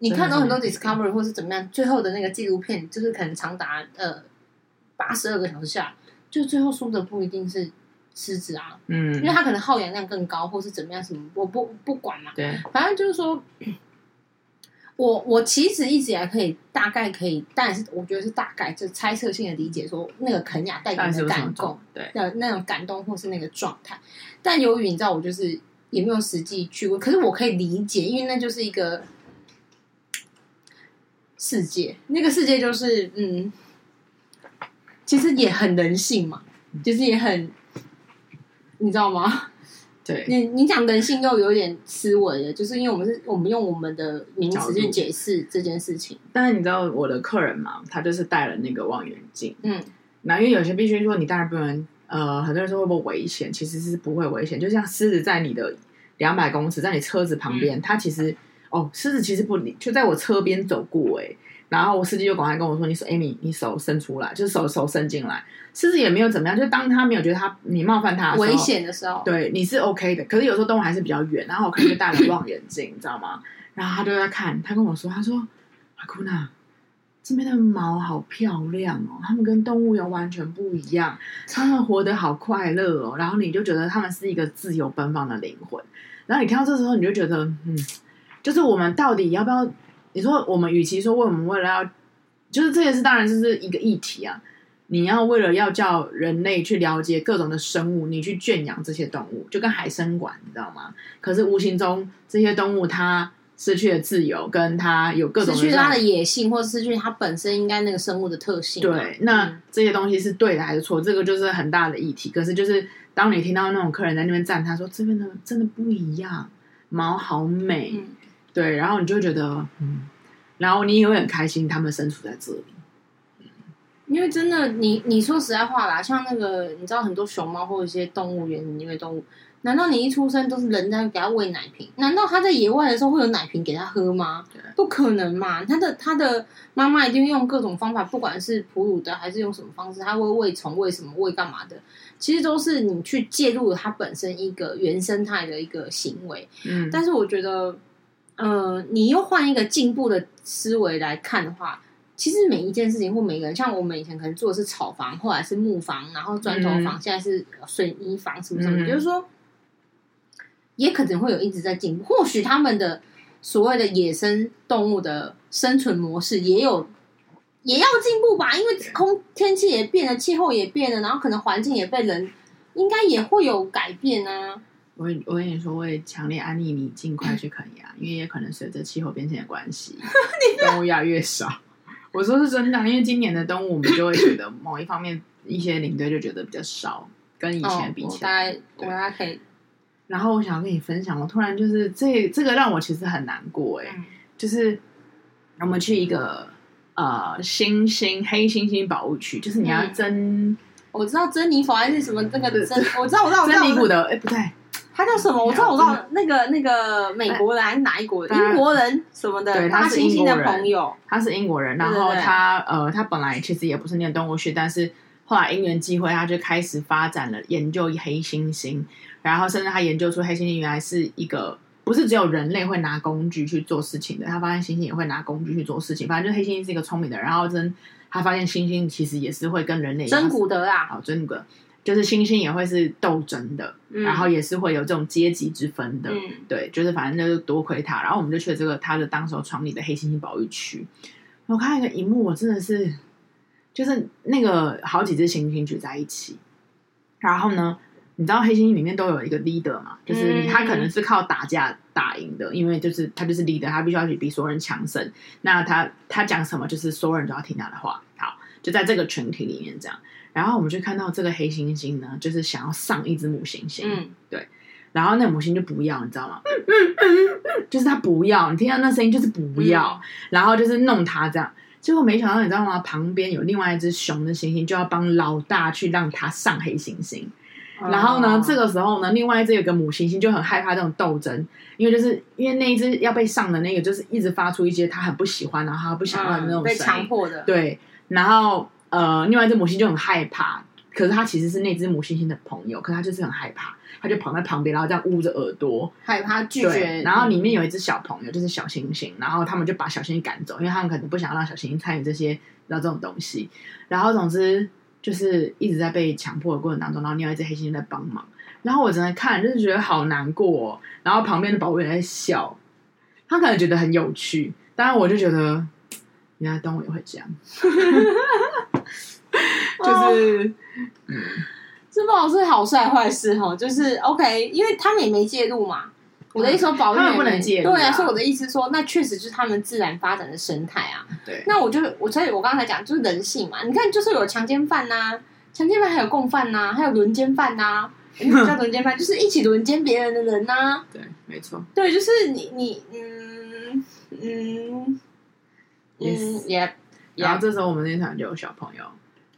你看到很多 Discovery 或是怎么样，最后的那个纪录片就是可能长达呃八十二个小时下，就最后输的不一定是狮子啊，嗯，因为它可能耗氧量更高，或是怎么样什么，我不不管嘛，对，反正就是说，我我其实一直以来可以大概可以，但是我觉得是大概就猜测性的理解说那个肯亚带给你的感动，对，那那种感动或是那个状态，但由于你知道我就是也没有实际去过，可是我可以理解，因为那就是一个。世界。那个世界就是嗯，其实也很人性嘛，就是也很，你知道吗？对，你你讲人性又有点思维了，就是因为我们是我们用我们的名词去解释这件事情。但是你知道我的客人嘛，他就是戴了那个望远镜，嗯，那因为有些必须说你当然不能，呃，很多人说会不会危险？其实是不会危险，就像狮子在你的两百公尺，在你车子旁边，嗯、它其实。哦，狮子其实不理，就在我车边走过哎，然后我司机就赶快跟我说：“你说，Amy，你手伸出来，就是手手伸进来。”其实也没有怎么样，就当他没有觉得他你冒犯他的危险的时候，对，你是 OK 的。可是有时候动物还是比较远，然后我可能就戴了望远镜，你知道吗？然后他就在看，他跟我说：“他说，阿库娜，这边的毛好漂亮哦，它们跟动物又完全不一样，它们活得好快乐哦。然后你就觉得它们是一个自由奔放的灵魂。然后你看到这时候，你就觉得嗯。”就是我们到底要不要？你说我们与其说为我们为了要，就是这件事当然就是一个议题啊。你要为了要叫人类去了解各种的生物，你去圈养这些动物，就跟海参馆，你知道吗？可是无形中这些动物它失去了自由，跟它有各种失去它的野性，或者失去它本身应该那个生物的特性。对，那这些东西是对的还是错？这个就是很大的议题。可是就是当你听到那种客人在那边赞，他说这边的真的不一样，毛好美。嗯对，然后你就会觉得，嗯，然后你也会很开心，他们身处在这里，嗯，因为真的，你你说实在话啦，像那个，你知道很多熊猫或者一些动物园里面动物，难道你一出生都是人在给它喂奶瓶？难道它在野外的时候会有奶瓶给它喝吗？对不可能嘛！它的它的妈妈一定用各种方法，不管是哺乳的还是用什么方式，它会喂虫、喂什么、喂干嘛的，其实都是你去介入了它本身一个原生态的一个行为。嗯，但是我觉得。呃，你又换一个进步的思维来看的话，其实每一件事情或每个人，像我们以前可能做的是草房，后来是木房，然后砖头房，嗯、现在是水泥房，什么什么，嗯、就是说，也可能会有一直在进步。或许他们的所谓的野生动物的生存模式也有也要进步吧，因为空天气也变了，气候也变了，然后可能环境也被人应该也会有改变啊。我我跟你说，我也强烈安利你尽快去肯亚，因为也可能随着气候变迁的关系，动物越来越少。我说是真的，因为今年的动物，我们就会觉得某一方面一些领队就觉得比较少，跟以前比起来。我大家可以。然后我想要跟你分享，我突然就是这这个让我其实很难过哎，嗯、就是我们去一个呃星星黑猩猩保护区，就是你要珍，我知道珍妮佛还是什么这个珍，我知道我知道珍妮谷的哎不对。他叫什么？我知道，我知道，那个那个美国人还是哪一国人？英国人什么的？对，他是英国人。朋友，他是英国人。然后他呃，他本来其实也不是念动物学，但是后来因缘际会，他就开始发展了研究黑猩猩。然后甚至他研究出黑猩猩原来是一个不是只有人类会拿工具去做事情的，他发现猩猩也会拿工具去做事情。反正就黑猩猩是一个聪明的人。然后真他发现猩猩其实也是会跟人类真古德啊，好真古德。就是星星也会是斗争的，嗯、然后也是会有这种阶级之分的，嗯、对，就是反正就是多亏他，然后我们就去了这个他的当时创立的黑猩猩保育区。我看一个荧幕，我真的是，就是那个好几只猩猩聚在一起，然后呢，你知道黑猩猩里面都有一个 leader 嘛，就是他可能是靠打架打赢的，因为就是他就是 leader，他必须要去比所有人强盛。那他他讲什么，就是所有人都要听他的话。好，就在这个群体里面这样。然后我们就看到这个黑猩猩呢，就是想要上一只母猩猩，嗯，对。然后那母猩就不要，你知道吗？嗯嗯嗯，就是他不要，你听到那声音就是不要，嗯、然后就是弄他这样。结果没想到，你知道吗？旁边有另外一只雄的猩猩，就要帮老大去让他上黑猩猩。哦、然后呢，这个时候呢，另外一只有个母猩猩就很害怕这种斗争，因为就是因为那一只要被上的那个，就是一直发出一些他很不喜欢，然后他不想要的那种声音、嗯、被强迫的，对，然后。呃，另外一只母猩就很害怕，可是它其实是那只母猩猩的朋友，可是它就是很害怕，它就跑在旁边，然后这样捂着耳朵，害怕拒绝。然后里面有一只小朋友，就是小猩猩，然后他们就把小猩猩赶走，因为他们可能不想让小猩猩参与这些，然后这种东西。然后总之就是一直在被强迫的过程当中，然后另外一只黑猩猩在帮忙。然后我真的看就是觉得好难过，哦，然后旁边的保护员在笑，他可能觉得很有趣，当然我就觉得。原来动物也会这样，就是，嗯，这不好是好事还是坏事哈？就是 OK，因为他们也没介入嘛。我的意思说，保育也不能介入，对啊。所以我的意思说，那确实就是他们自然发展的生态啊。对，那我就我所以，我刚才讲就是人性嘛。你看，就是有强奸犯呐，强奸犯还有共犯呐，还有轮奸犯呐。什 么叫轮奸犯？就是一起轮奸别人的人呐。对，没错。对，就是你你嗯嗯。嗯，也，然后这时候我们那场就有小朋友，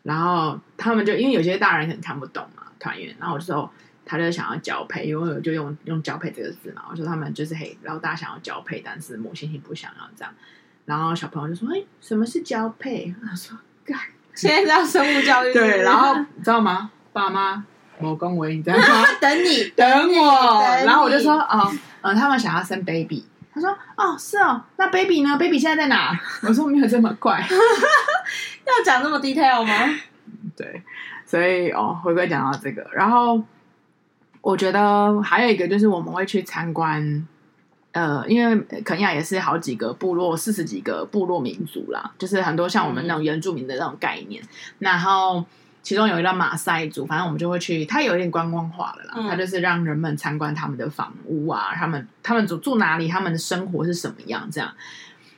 然后他们就因为有些大人可能看不懂嘛，团员，然后我就说他就想要交配，因为我就用用交配这个字嘛，我说他们就是嘿，老大想要交配，但是母猩猩不想要这样，然后小朋友就说，哎，什么是交配？他说，干，现在是要生物教育，对，然后你知道吗？爸妈，某公维你知道吗？等你，等我，然后我就说，哦，嗯，他们想要生 baby。他说：“哦，是哦，那 baby 呢？baby 现在在哪？” 我说：“没有这么快，要讲那么 detail 吗？” 对，所以哦，回归讲到这个，然后我觉得还有一个就是我们会去参观，呃，因为肯亚也是好几个部落，四十几个部落民族啦，就是很多像我们那种原住民的那种概念，嗯、然后。其中有一个马赛族，反正我们就会去，它有一点观光化了啦。它、嗯、就是让人们参观他们的房屋啊，他们他们住住哪里，他们的生活是什么样这样。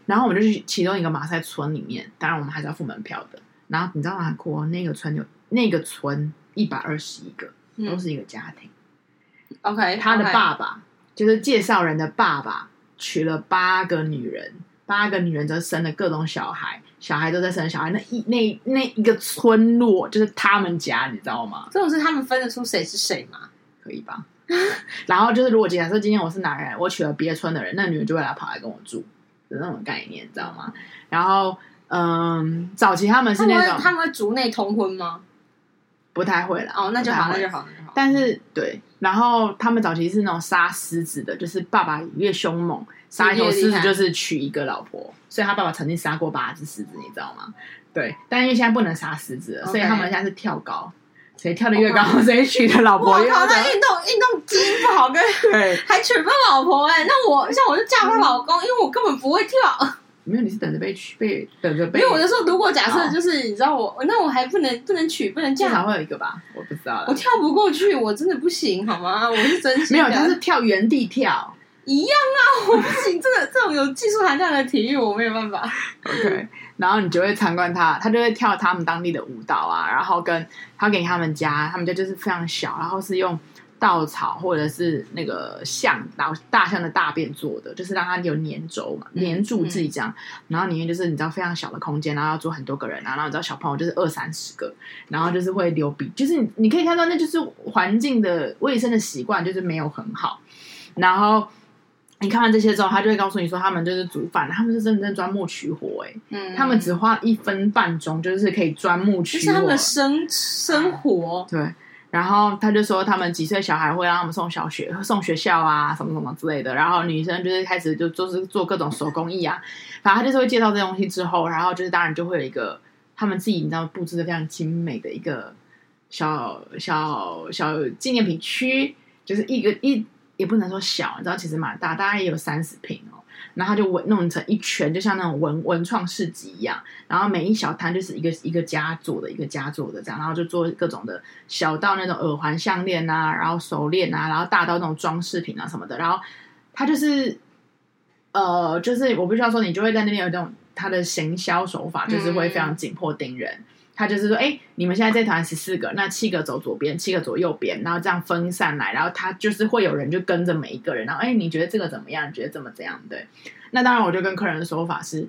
然后我们就去其中一个马赛村里面，当然我们还是要付门票的。然后你知道吗？国那个村有那个村一百二十一个，都是一个家庭。嗯、OK，他的爸爸.就是介绍人的爸爸，娶了八个女人，八个女人则生了各种小孩。小孩都在生小孩，那一那那一个村落就是他们家，你知道吗？这种是他们分得出谁是谁吗？可以吧？然后就是，如果假设今天我是男人，我娶了别村的人，那女人就会来跑来跟我住的那种概念，你知道吗？然后，嗯，早期他们是那种，他们会族内通婚吗？不太会了。哦，那就好，那就好，那就好。但是，对，然后他们早期是那种杀狮子的，就是爸爸越凶猛。杀一头狮子就是娶一个老婆，所以他爸爸曾经杀过八只狮子，你知道吗？对，但因为现在不能杀狮子了，所以他们现在是跳高，谁跳得越高，谁娶的老婆越高。我靠，那运动运动基因不好，跟对还娶不到老婆哎、欸，那我像我就嫁他老公，因为我根本不会跳。没有，你是等着被娶，被等着被。因为我就说，如果假设就是你知道我，那我还不能不能娶，不能嫁，至少会有一个吧？我不知道，我跳不过去，我真的不行，好吗？我是真心没有，他是跳原地跳。一样啊，我不行，这个这种有技术含量的体育我没有办法。OK，然后你就会参观他，他就会跳他们当地的舞蹈啊，然后跟他给他们家，他们家就是非常小，然后是用稻草或者是那个象大大象的大便做的，就是让它有粘轴嘛，粘住自己这样。嗯、然后里面就是你知道非常小的空间，然后要坐很多个人啊，然后你知道小朋友就是二三十个，然后就是会流鼻，就是你你可以看到那就是环境的卫生的习惯就是没有很好。然后你看完这些之后，他就会告诉你说，他们就是煮饭，他们是真正钻木取火、欸，哎，嗯，他们只花一分半钟就是可以钻木取火，是他们的生生活，对。然后他就说，他们几岁小孩会让他们送小学、送学校啊，什么什么之类的。然后女生就是开始就就是做各种手工艺啊，反正他就是会介绍这些东西之后，然后就是当然就会有一个他们自己你知道布置的非常精美的一个小小小纪念品区，就是一个一也不能说小，你知道其实蛮大，大概也有三十平哦。然后他就文弄成一圈，就像那种文文创市集一样。然后每一小摊就是一个一个家做的，一个家做的这样。然后就做各种的小到那种耳环、项链啊，然后手链啊，然后大到那种装饰品啊什么的。然后他就是，呃，就是我必须要说，你就会在那边有这种他的行销手法，就是会非常紧迫盯人。嗯他就是说，哎，你们现在这团十四个，那七个走左边，七个走右边，然后这样分散来，然后他就是会有人就跟着每一个人，然后哎，你觉得这个怎么样？你觉得怎么怎样？对，那当然，我就跟客人的说法是，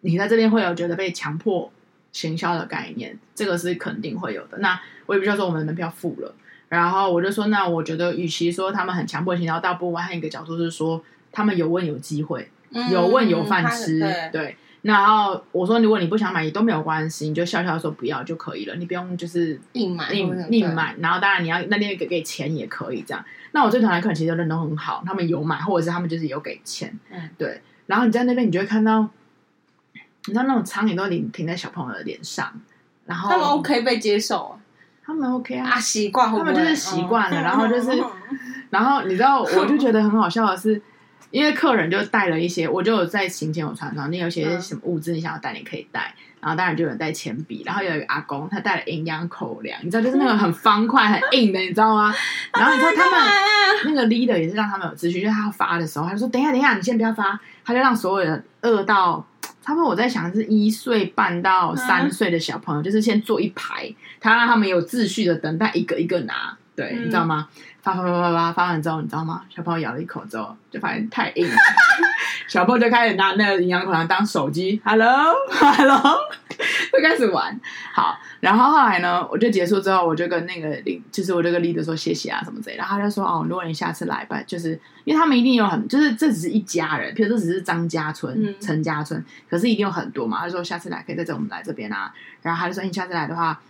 你在这边会有觉得被强迫行销的概念，这个是肯定会有的。那我也不需要说我们的门票付了，然后我就说，那我觉得与其说他们很强迫行销，倒不如换一个角度是说，他们有问有机会，有问有饭吃，嗯、对。然后我说，如果你不想买也都没有关系，你就笑笑说不要就可以了，你不用就是硬买硬硬买。然后当然你要那边给给钱也可以这样。那我这团来客人其实人都很好，他们有买或者是他们就是有给钱，嗯，对。然后你在那边你就会看到，你知道那种苍蝇都停停在小朋友的脸上，然后他们 OK 被接受，他们 OK 啊，啊习惯，他们就是习惯了，然后就是，然后你知道我就觉得很好笑的是。因为客人就带了一些，我就有在行前有传传，那有些什么物资你想要带，你可以带。然后当然就有人带铅笔，然后有一个阿公他带了营养口粮，你知道就是那个很方块很硬的，你知道吗？然后你说他们 那个 leader 也是让他们有秩序，就是他发的时候，他就说等一下等一下，你先不要发，他就让所有人饿到差不多我在想是一岁半到三岁的小朋友，就是先坐一排，他让他们有秩序的等待一个一个拿，对，你知道吗？发发发发发发完之后，你知道吗？小朋友咬了一口之后，就发现太硬了。小朋友就开始拿那个营养口糖当手机，Hello，Hello，就开始玩。好，然后后来呢，我就结束之后，我就跟那个领，就是我这个 leader 说谢谢啊什么之类的。然后他就说哦，如果你下次来吧，就是因为他们一定有很，就是这只是一家人，譬如这只是张家村、陈家村，可是一定有很多嘛。他说下次来可以在这我们来这边啊。然后他就说你下次来的话。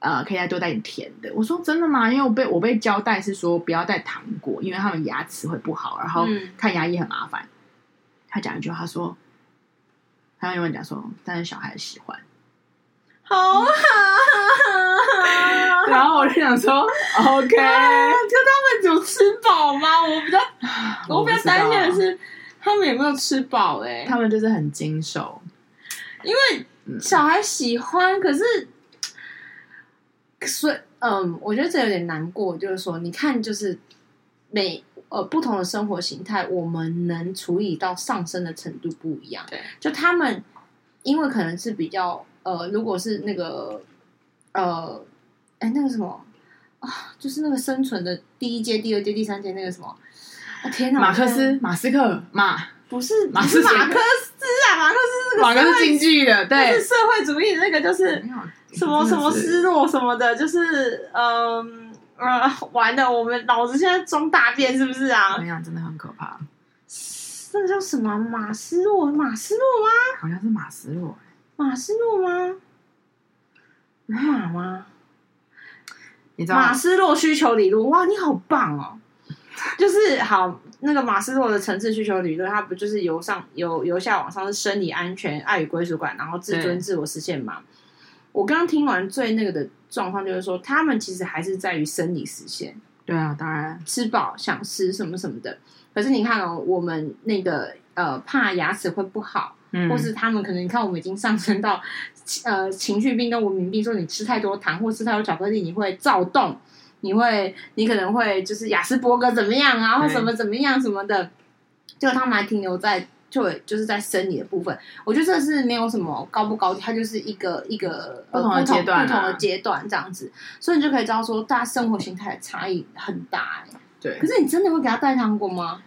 呃，可以再多带点甜的。我说真的吗？因为我被我被交代是说不要带糖果，因为他们牙齿会不好，然后看牙医很麻烦。嗯、他讲一句话说，他用英文讲说，但是小孩喜欢，好好。然后我就想说，OK，就他们有吃饱吗？我比较 我比较担心的是他们有没有吃饱、欸？哎，他们就是很精瘦，因为小孩喜欢，可是。所以，嗯，我觉得这有点难过，就是说，你看，就是每呃不同的生活形态，我们能处理到上升的程度不一样。对，就他们，因为可能是比较呃，如果是那个呃，哎，那个什么啊，就是那个生存的第一阶、第二阶、第三阶，那个什么啊，天哪，马克思、马斯克、马不是马斯马克思啊，马克思是马克思经济的，对，是社会主义的那个，就是。什么什么失落什么的，就是嗯呃，完了，我们脑子现在装大便是不是啊？那样真的很可怕。那个叫什么马斯洛？马斯洛吗？好像是马斯洛。马斯洛吗？马吗？你知道马斯洛需求理论？哇，你好棒哦！就是好那个马斯洛的层次需求理论，它不就是由上由由下往上是生理安全、爱与归属感，然后自尊、自我实现嘛？我刚刚听完最那个的状况，就是说他们其实还是在于生理实现。对啊，当然吃饱想吃什么什么的。可是你看哦，我们那个呃怕牙齿会不好，嗯，或是他们可能你看我们已经上升到呃情绪病跟文明病，说你吃太多糖或吃太多巧克力，你会躁动，你会你可能会就是雅斯伯格怎么样啊，或什么怎么样什么的，就他们还停留在就会就是在生理的部分，我觉得这是没有什么高不高低，它就是一个一个不同的阶段、啊，不同的阶段这样子，所以你就可以知道说，大家生活形态的差异很大哎。对，可是你真的会给他带糖果吗？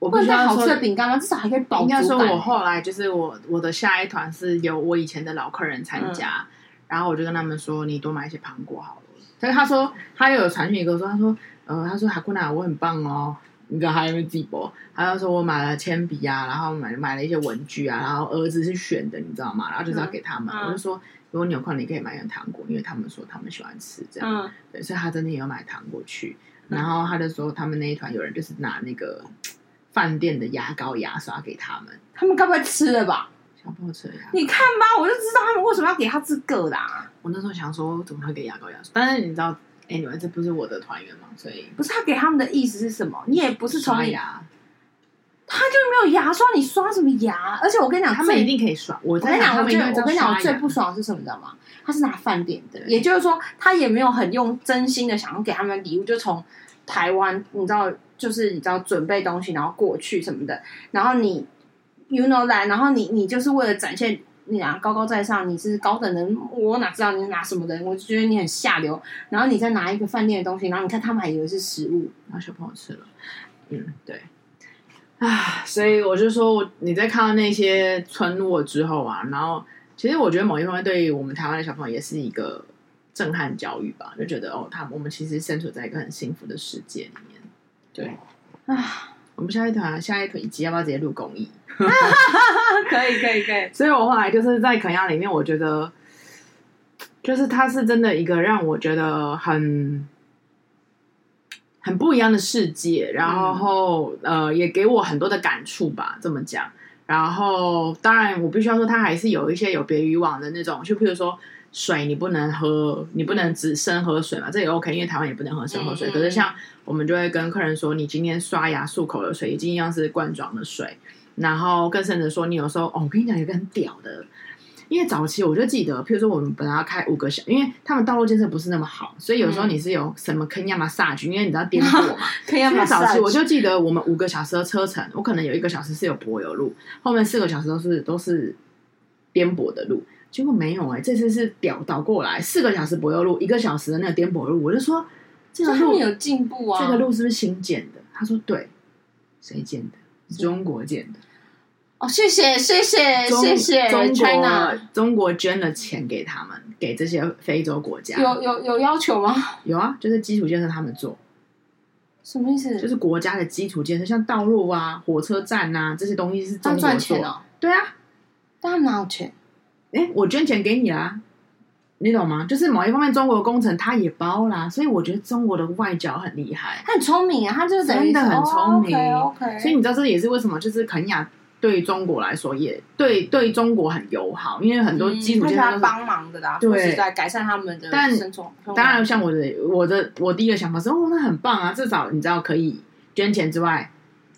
我不需要好吃的饼干吗？至少还可以饱足感。应该说，我后来就是我我的下一团是有我以前的老客人参加，嗯、然后我就跟他们说，你多买一些糖果好了。所以他说他又有传讯一个说，他说呃，他说哈库娜我很棒哦。你知道还有没有记播？他就说我买了铅笔啊，然后买买了一些文具啊，然后儿子是选的，你知道吗？然后就是要给他们。嗯、我就说，如果你有空，你可以买点糖果，因为他们说他们喜欢吃这样。嗯、对，所以他真的有买糖果去。然后他就说，他们那一团有人就是拿那个饭店的牙膏、牙刷给他们。他们该不会吃了吧？小朋友吃了呀。你看吧，我就知道他们为什么要给他这个啦。我那时候想说，怎么会给牙膏、牙刷？但是你知道。Anyway，这不是我的团员嘛，所以不是他给他们的意思是什么？你也不是刷牙，他就没有牙刷，你刷什么牙？而且我跟你讲，他们一定可以刷。我跟你讲，我最我跟你讲，我最不爽的是什么？你知道吗？他是拿饭店的，也就是说，他也没有很用真心的想要给他们礼物，就从台湾，你知道，就是你知道准备东西，然后过去什么的，然后你，you know that，然后你你就是为了展现。你啊，高高在上，你是高等人，我哪知道你是拿什么的？我就觉得你很下流。然后你再拿一个饭店的东西，然后你看他们还以为是食物，然后小朋友吃了。嗯，对。啊，所以我就说，我你在看到那些村落之后啊，然后其实我觉得某一方面对于我们台湾的小朋友也是一个震撼教育吧，就觉得哦，他我们其实身处在一个很幸福的世界里面。对。啊，我们下一团，下一团，以及要不要直接录公益？可以可以可以，所以我后来就是在肯亚里面，我觉得就是它是真的一个让我觉得很很不一样的世界，然后、嗯、呃也给我很多的感触吧，这么讲。然后当然我必须要说，它还是有一些有别于往的那种，就譬如说水你不能喝，你不能只生喝水嘛，这也 OK，因为台湾也不能喝生喝水。嗯、可是像我们就会跟客人说，你今天刷牙漱口的水一定要是罐装的水。然后更甚者说，你有时候哦，我跟你讲有一个很屌的，因为早期我就记得，譬如说我们本来要开五个小，因为他们道路建设不是那么好，所以有时候你是有什么坑亚马萨局，因为你知道颠簸嘛。肯亚马早期我就记得我们五个小时的车程，我可能有一个小时是有柏油路，后面四个小时都是都是颠簸的路，结果没有哎、欸，这次是屌倒过来，四个小时柏油路，一个小时的那个颠簸路，我就说这个路有进步啊，这个路是不是新建的？他说对，谁建的？中国建的哦，谢谢谢谢中谢谢中国中国捐了钱给他们，给这些非洲国家。有有有要求吗？有啊，就是基础建设他们做。什么意思？就是国家的基础建设，像道路啊、火车站啊这些东西是中国做的。哦、对啊，他们哪有钱？哎，我捐钱给你啦，你懂吗？就是某一方面，中国的工程他也包啦，所以我觉得中国的外交很厉害，他很聪明啊，他就是真的很聪明。Oh, okay, okay. 所以你知道这也是为什么，就是肯亚。对中国来说，也对对中国很友好，因为很多基础建设都是帮忙的啦，对，是在改善他们的生存。但当然，像我的我的我第一个想法是，哦，那很棒啊，至少你知道可以捐钱之外，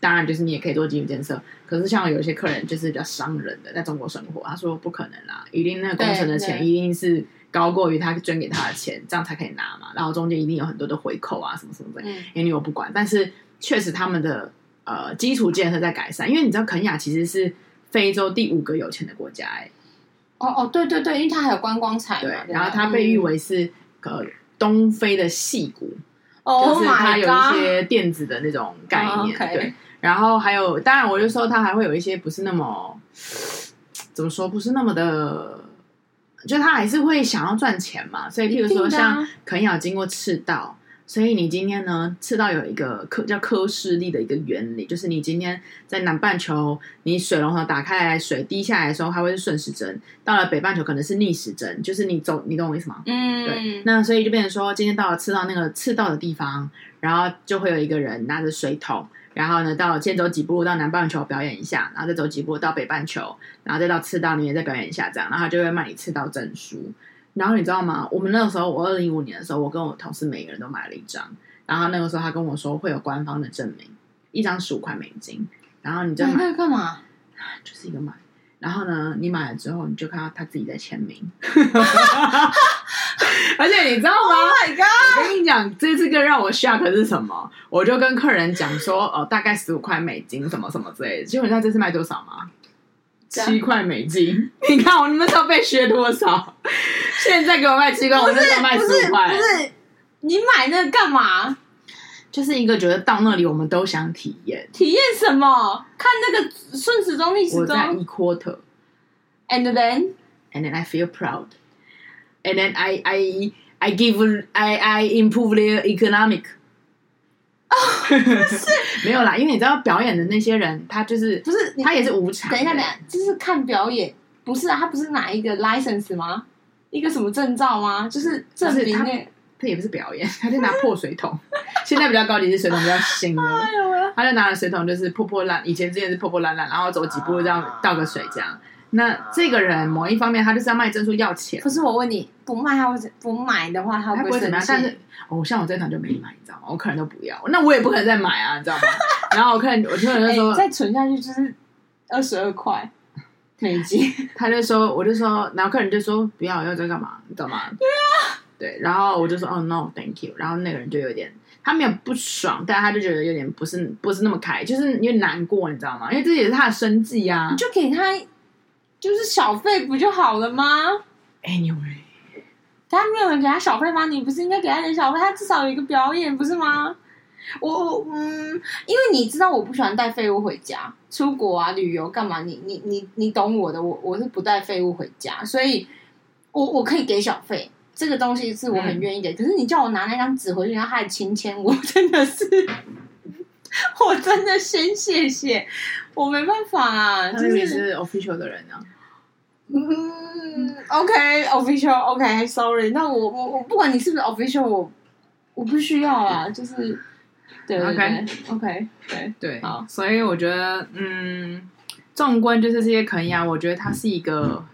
当然就是你也可以做基础建设。可是像有些客人就是比较商人的，在中国生活，他说不可能啦，一定那个工程的钱一定是高过于他捐给他的钱，这样才可以拿嘛。然后中间一定有很多的回扣啊，什么什么的，因为我不管。但是确实他们的。呃，基础建设在改善，因为你知道肯亚其实是非洲第五个有钱的国家哎。哦哦，对对对，因为它还有观光产业，对，然后它被誉为是呃东非的矽谷，哦，就是它有一些电子的那种概念，对。然后还有，当然我就说他还会有一些不是那么怎么说，不是那么的，就他还是会想要赚钱嘛，所以譬如说像肯咬经过赤道。所以你今天呢，赤道有一个科叫科氏力的一个原理，就是你今天在南半球，你水龙头打开来，水滴下来的时候，它会是顺时针；到了北半球，可能是逆时针。就是你走，你懂我意思吗？嗯，对。那所以就变成说，今天到了赤道那个赤道的地方，然后就会有一个人拿着水桶，然后呢，到先走几步路到南半球表演一下，然后再走几步到北半球，然后再到赤道里面再表演一下，这样，然后他就会卖你赤道证书。然后你知道吗？我们那个时候，我二零一五年的时候，我跟我同事每个人都买了一张。然后那个时候，他跟我说会有官方的证明，一张十五块美金。然后你就买那个干嘛？就是一个买。然后呢，你买了之后，你就看到他自己在签名。而且你知道吗？Oh my god！我跟你讲，这次更让我 shock 的是什么？我就跟客人讲说，哦，大概十五块美金，什么什么之类的。结果你知道这次卖多少吗？七块美金。你看我你们知道被削多少？现在给我卖七块，我那时候卖十五块。不是，你买那个干嘛？就是一个觉得到那里我们都想体验。体验什么？看那个顺时钟逆时钟。我在一 quarter。And then, and then I feel proud. And then I I I give I I improve their economic. 没有啦，因为你知道表演的那些人，他就是不是他也是无偿。等一下，等一下，就是看表演，不是啊？他不是拿一个 license 吗？一个什么证照吗？就是证明他他也不是表演，他就拿破水桶。现在比较高级是水桶比较新的，他就拿了水桶，就是破破烂。以前之前是破破烂烂，然后走几步这样倒个水这样。那这个人某一方面，他就是要卖珍珠要钱。可是我问你，不卖他会不买的话，他会不会怎么样？但是，哦，像我这场就没买，你知道吗？我客人都不要，那我也不可能再买啊，你知道吗？然后我客人，我客人就 说，再存下去就是二十二块美金。他就说，我就说，然后客人就说不要，要这干嘛？你知道吗？对啊，对。然后我就说，哦，no，thank you。然后那个人就有点，他没有不爽，但他就觉得有点不是不是那么开，就是有点难过，你知道吗？因为这也是他的生计啊，你就给他。就是小费不就好了吗？Anyway，他没有人给他小费吗？你不是应该给他点小费？他至少有一个表演，不是吗？我嗯，因为你知道我不喜欢带废物回家，出国啊旅游干嘛？你你你你懂我的，我我是不带废物回家，所以我我可以给小费，这个东西是我很愿意的。嗯、可是你叫我拿那张纸回去，然后他的亲签，我 真的是。我真的先谢谢，我没办法啊，就是你是 official 的人啊。嗯，OK，official，OK，sorry。那我我我不管你是不是 official，我我不需要啊，就是对，OK，OK，对对，好。所以我觉得，嗯，纵观就是这些肯亚，我觉得它是一个，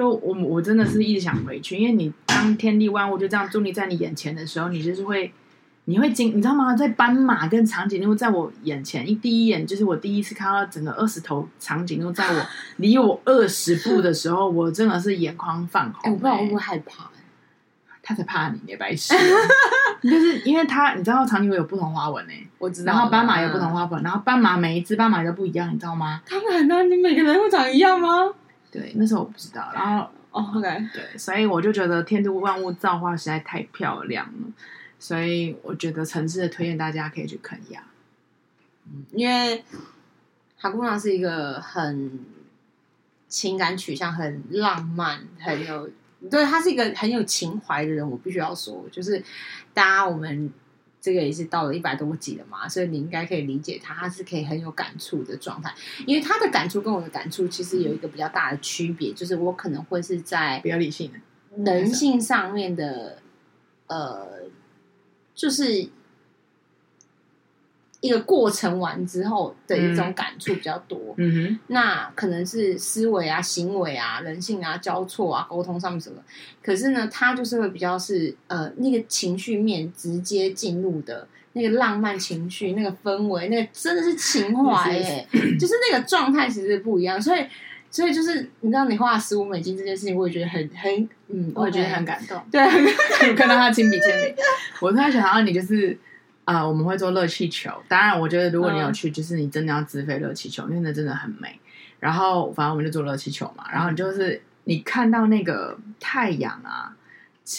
就我我真的是一直想回去，因为你当天地万物就这样伫立在你眼前的时候，你就是会。你会惊，你知道吗？在斑马跟长颈鹿在我眼前，一第一眼就是我第一次看到整个二十头长颈鹿在我 离我二十步的时候，我真的是眼眶泛红、欸。我不知道会不会害怕，他才怕你，你白痴。就是因为他，你知道长颈鹿有不同花纹呢、欸，我知道。然后斑马有不同花纹，然后斑马每一只斑马都不一样，你知道吗？他们难道你每个人会长一样吗？对，那时候我不知道。然后哦、oh,，OK，对，所以我就觉得天都万物造化实在太漂亮了。所以我觉得诚挚的推荐大家可以去肯亚，嗯，因为哈姑娘是一个很情感取向、很浪漫、很有对，她是一个很有情怀的人。我必须要说，就是大家我们这个也是到了一百多集了嘛，所以你应该可以理解他，他是可以很有感触的状态。因为他的感触跟我的感触其实有一个比较大的区别，就是我可能会是在比较理性的人性上面的，呃。就是一个过程完之后的一种感触比较多，嗯哼，那可能是思维啊、行为啊、人性啊交错啊、沟通上面什么。可是呢，他就是会比较是呃那个情绪面直接进入的那个浪漫情绪、那个氛围、那个真的是情怀哎、欸，就是那个状态其实不一样，所以。所以就是你知道，你花了十五美金这件事情，我也觉得很很嗯，我也觉得很感动。对，我看到他亲笔签名，我突然想到你就是啊、呃，我们会做热气球。当然，我觉得如果你有去，就是你真的要自费热气球，因为那真的很美。然后反正我们就做热气球嘛。然后你就是你看到那个太阳啊，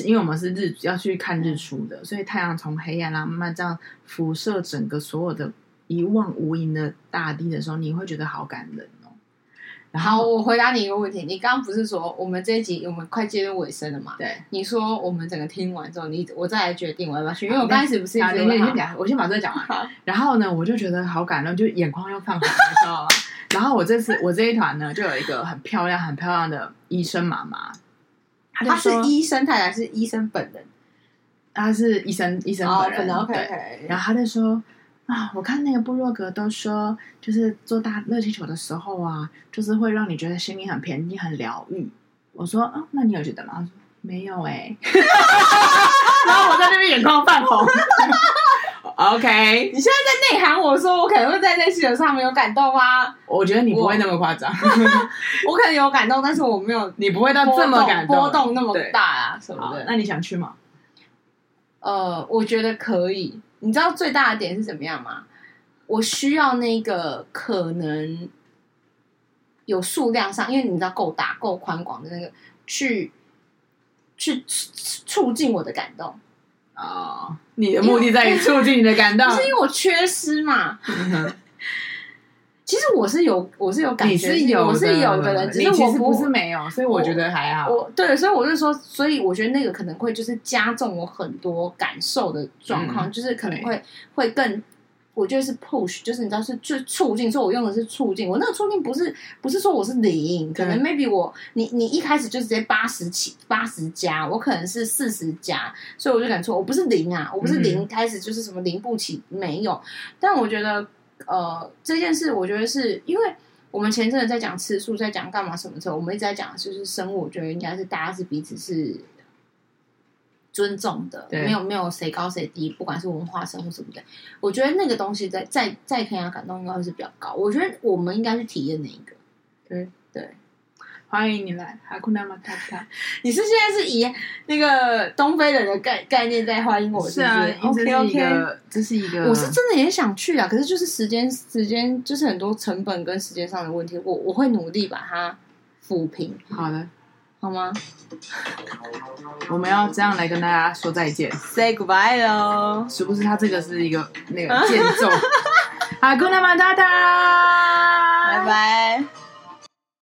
因为我们是日要去看日出的，所以太阳从黑暗啊慢慢这样辐射整个所有的一望无垠的大地的时候，你会觉得好感人。好，我回答你一个问题。你刚刚不是说我们这一集我们快接近尾声了嘛？对。你说我们整个听完之后，你我再来决定我要不要去，因为我刚开始不是一直你先讲，我先把这个讲完。然后呢，我就觉得好感动，就眼眶又泛红，你知道吗？然后我这次我这一团呢，就有一个很漂亮、很漂亮的医生妈妈。她是医生太太，是医生本人。她是医生，医生本人。Oh, okay, okay. 对。然后她就说。啊，我看那个部落格都说，就是做大热气球的时候啊，就是会让你觉得心里很平静、很疗愈。我说，啊，那你有觉得吗？他说没有哎、欸。然后我在那边眼眶泛红。OK，你现在在内涵我说，我可能会在气球上面有感动吗？我觉得你不会那么夸张，我，我可能有感动，但是我没有，你不会到这么感动，波动那么大啊什么的。那你想去吗？呃，我觉得可以。你知道最大的点是怎么样吗？我需要那个可能有数量上，因为你知道够大、够宽广的那个，去去促进我的感动啊、哦！你的目的在于促进你的感动，不是因为我缺失嘛？其实我是有，我是有感觉，是有我是有的人，只是我不是没有，所以我觉得还好。我对，所以我就说，所以我觉得那个可能会就是加重我很多感受的状况，嗯、就是可能会会更。我觉得是 push，就是你知道是就促进，所以我用的是促进。我那个促进不是不是说我是零，可能 maybe 我你你一开始就直接八十起八十加，我可能是四十加，所以我就敢说我不是零啊，我不是零开始就是什么零不起没有。但我觉得呃这件事，我觉得是因为我们前阵子在讲吃素，在讲干嘛什么时候，我们一直在讲就是生物，我觉得应该是大家是彼此是。尊重的，没有没有谁高谁低，不管是文化生或什么的，我觉得那个东西在在在天涯感动应该会是比较高。我觉得我们应该去体验那一个。对对，欢迎你来哈库纳马塔塔。你是现在是以那个东非人的概概念在欢迎我是不是？是啊，OK OK，这是一个，我是真的也想去啊，可是就是时间时间就是很多成本跟时间上的问题，我我会努力把它抚平。好的。好吗？我们要这样来跟大家说再见，say goodbye 喽。是不是他这个是一个那个间奏？好，Hakuna Matata，拜拜。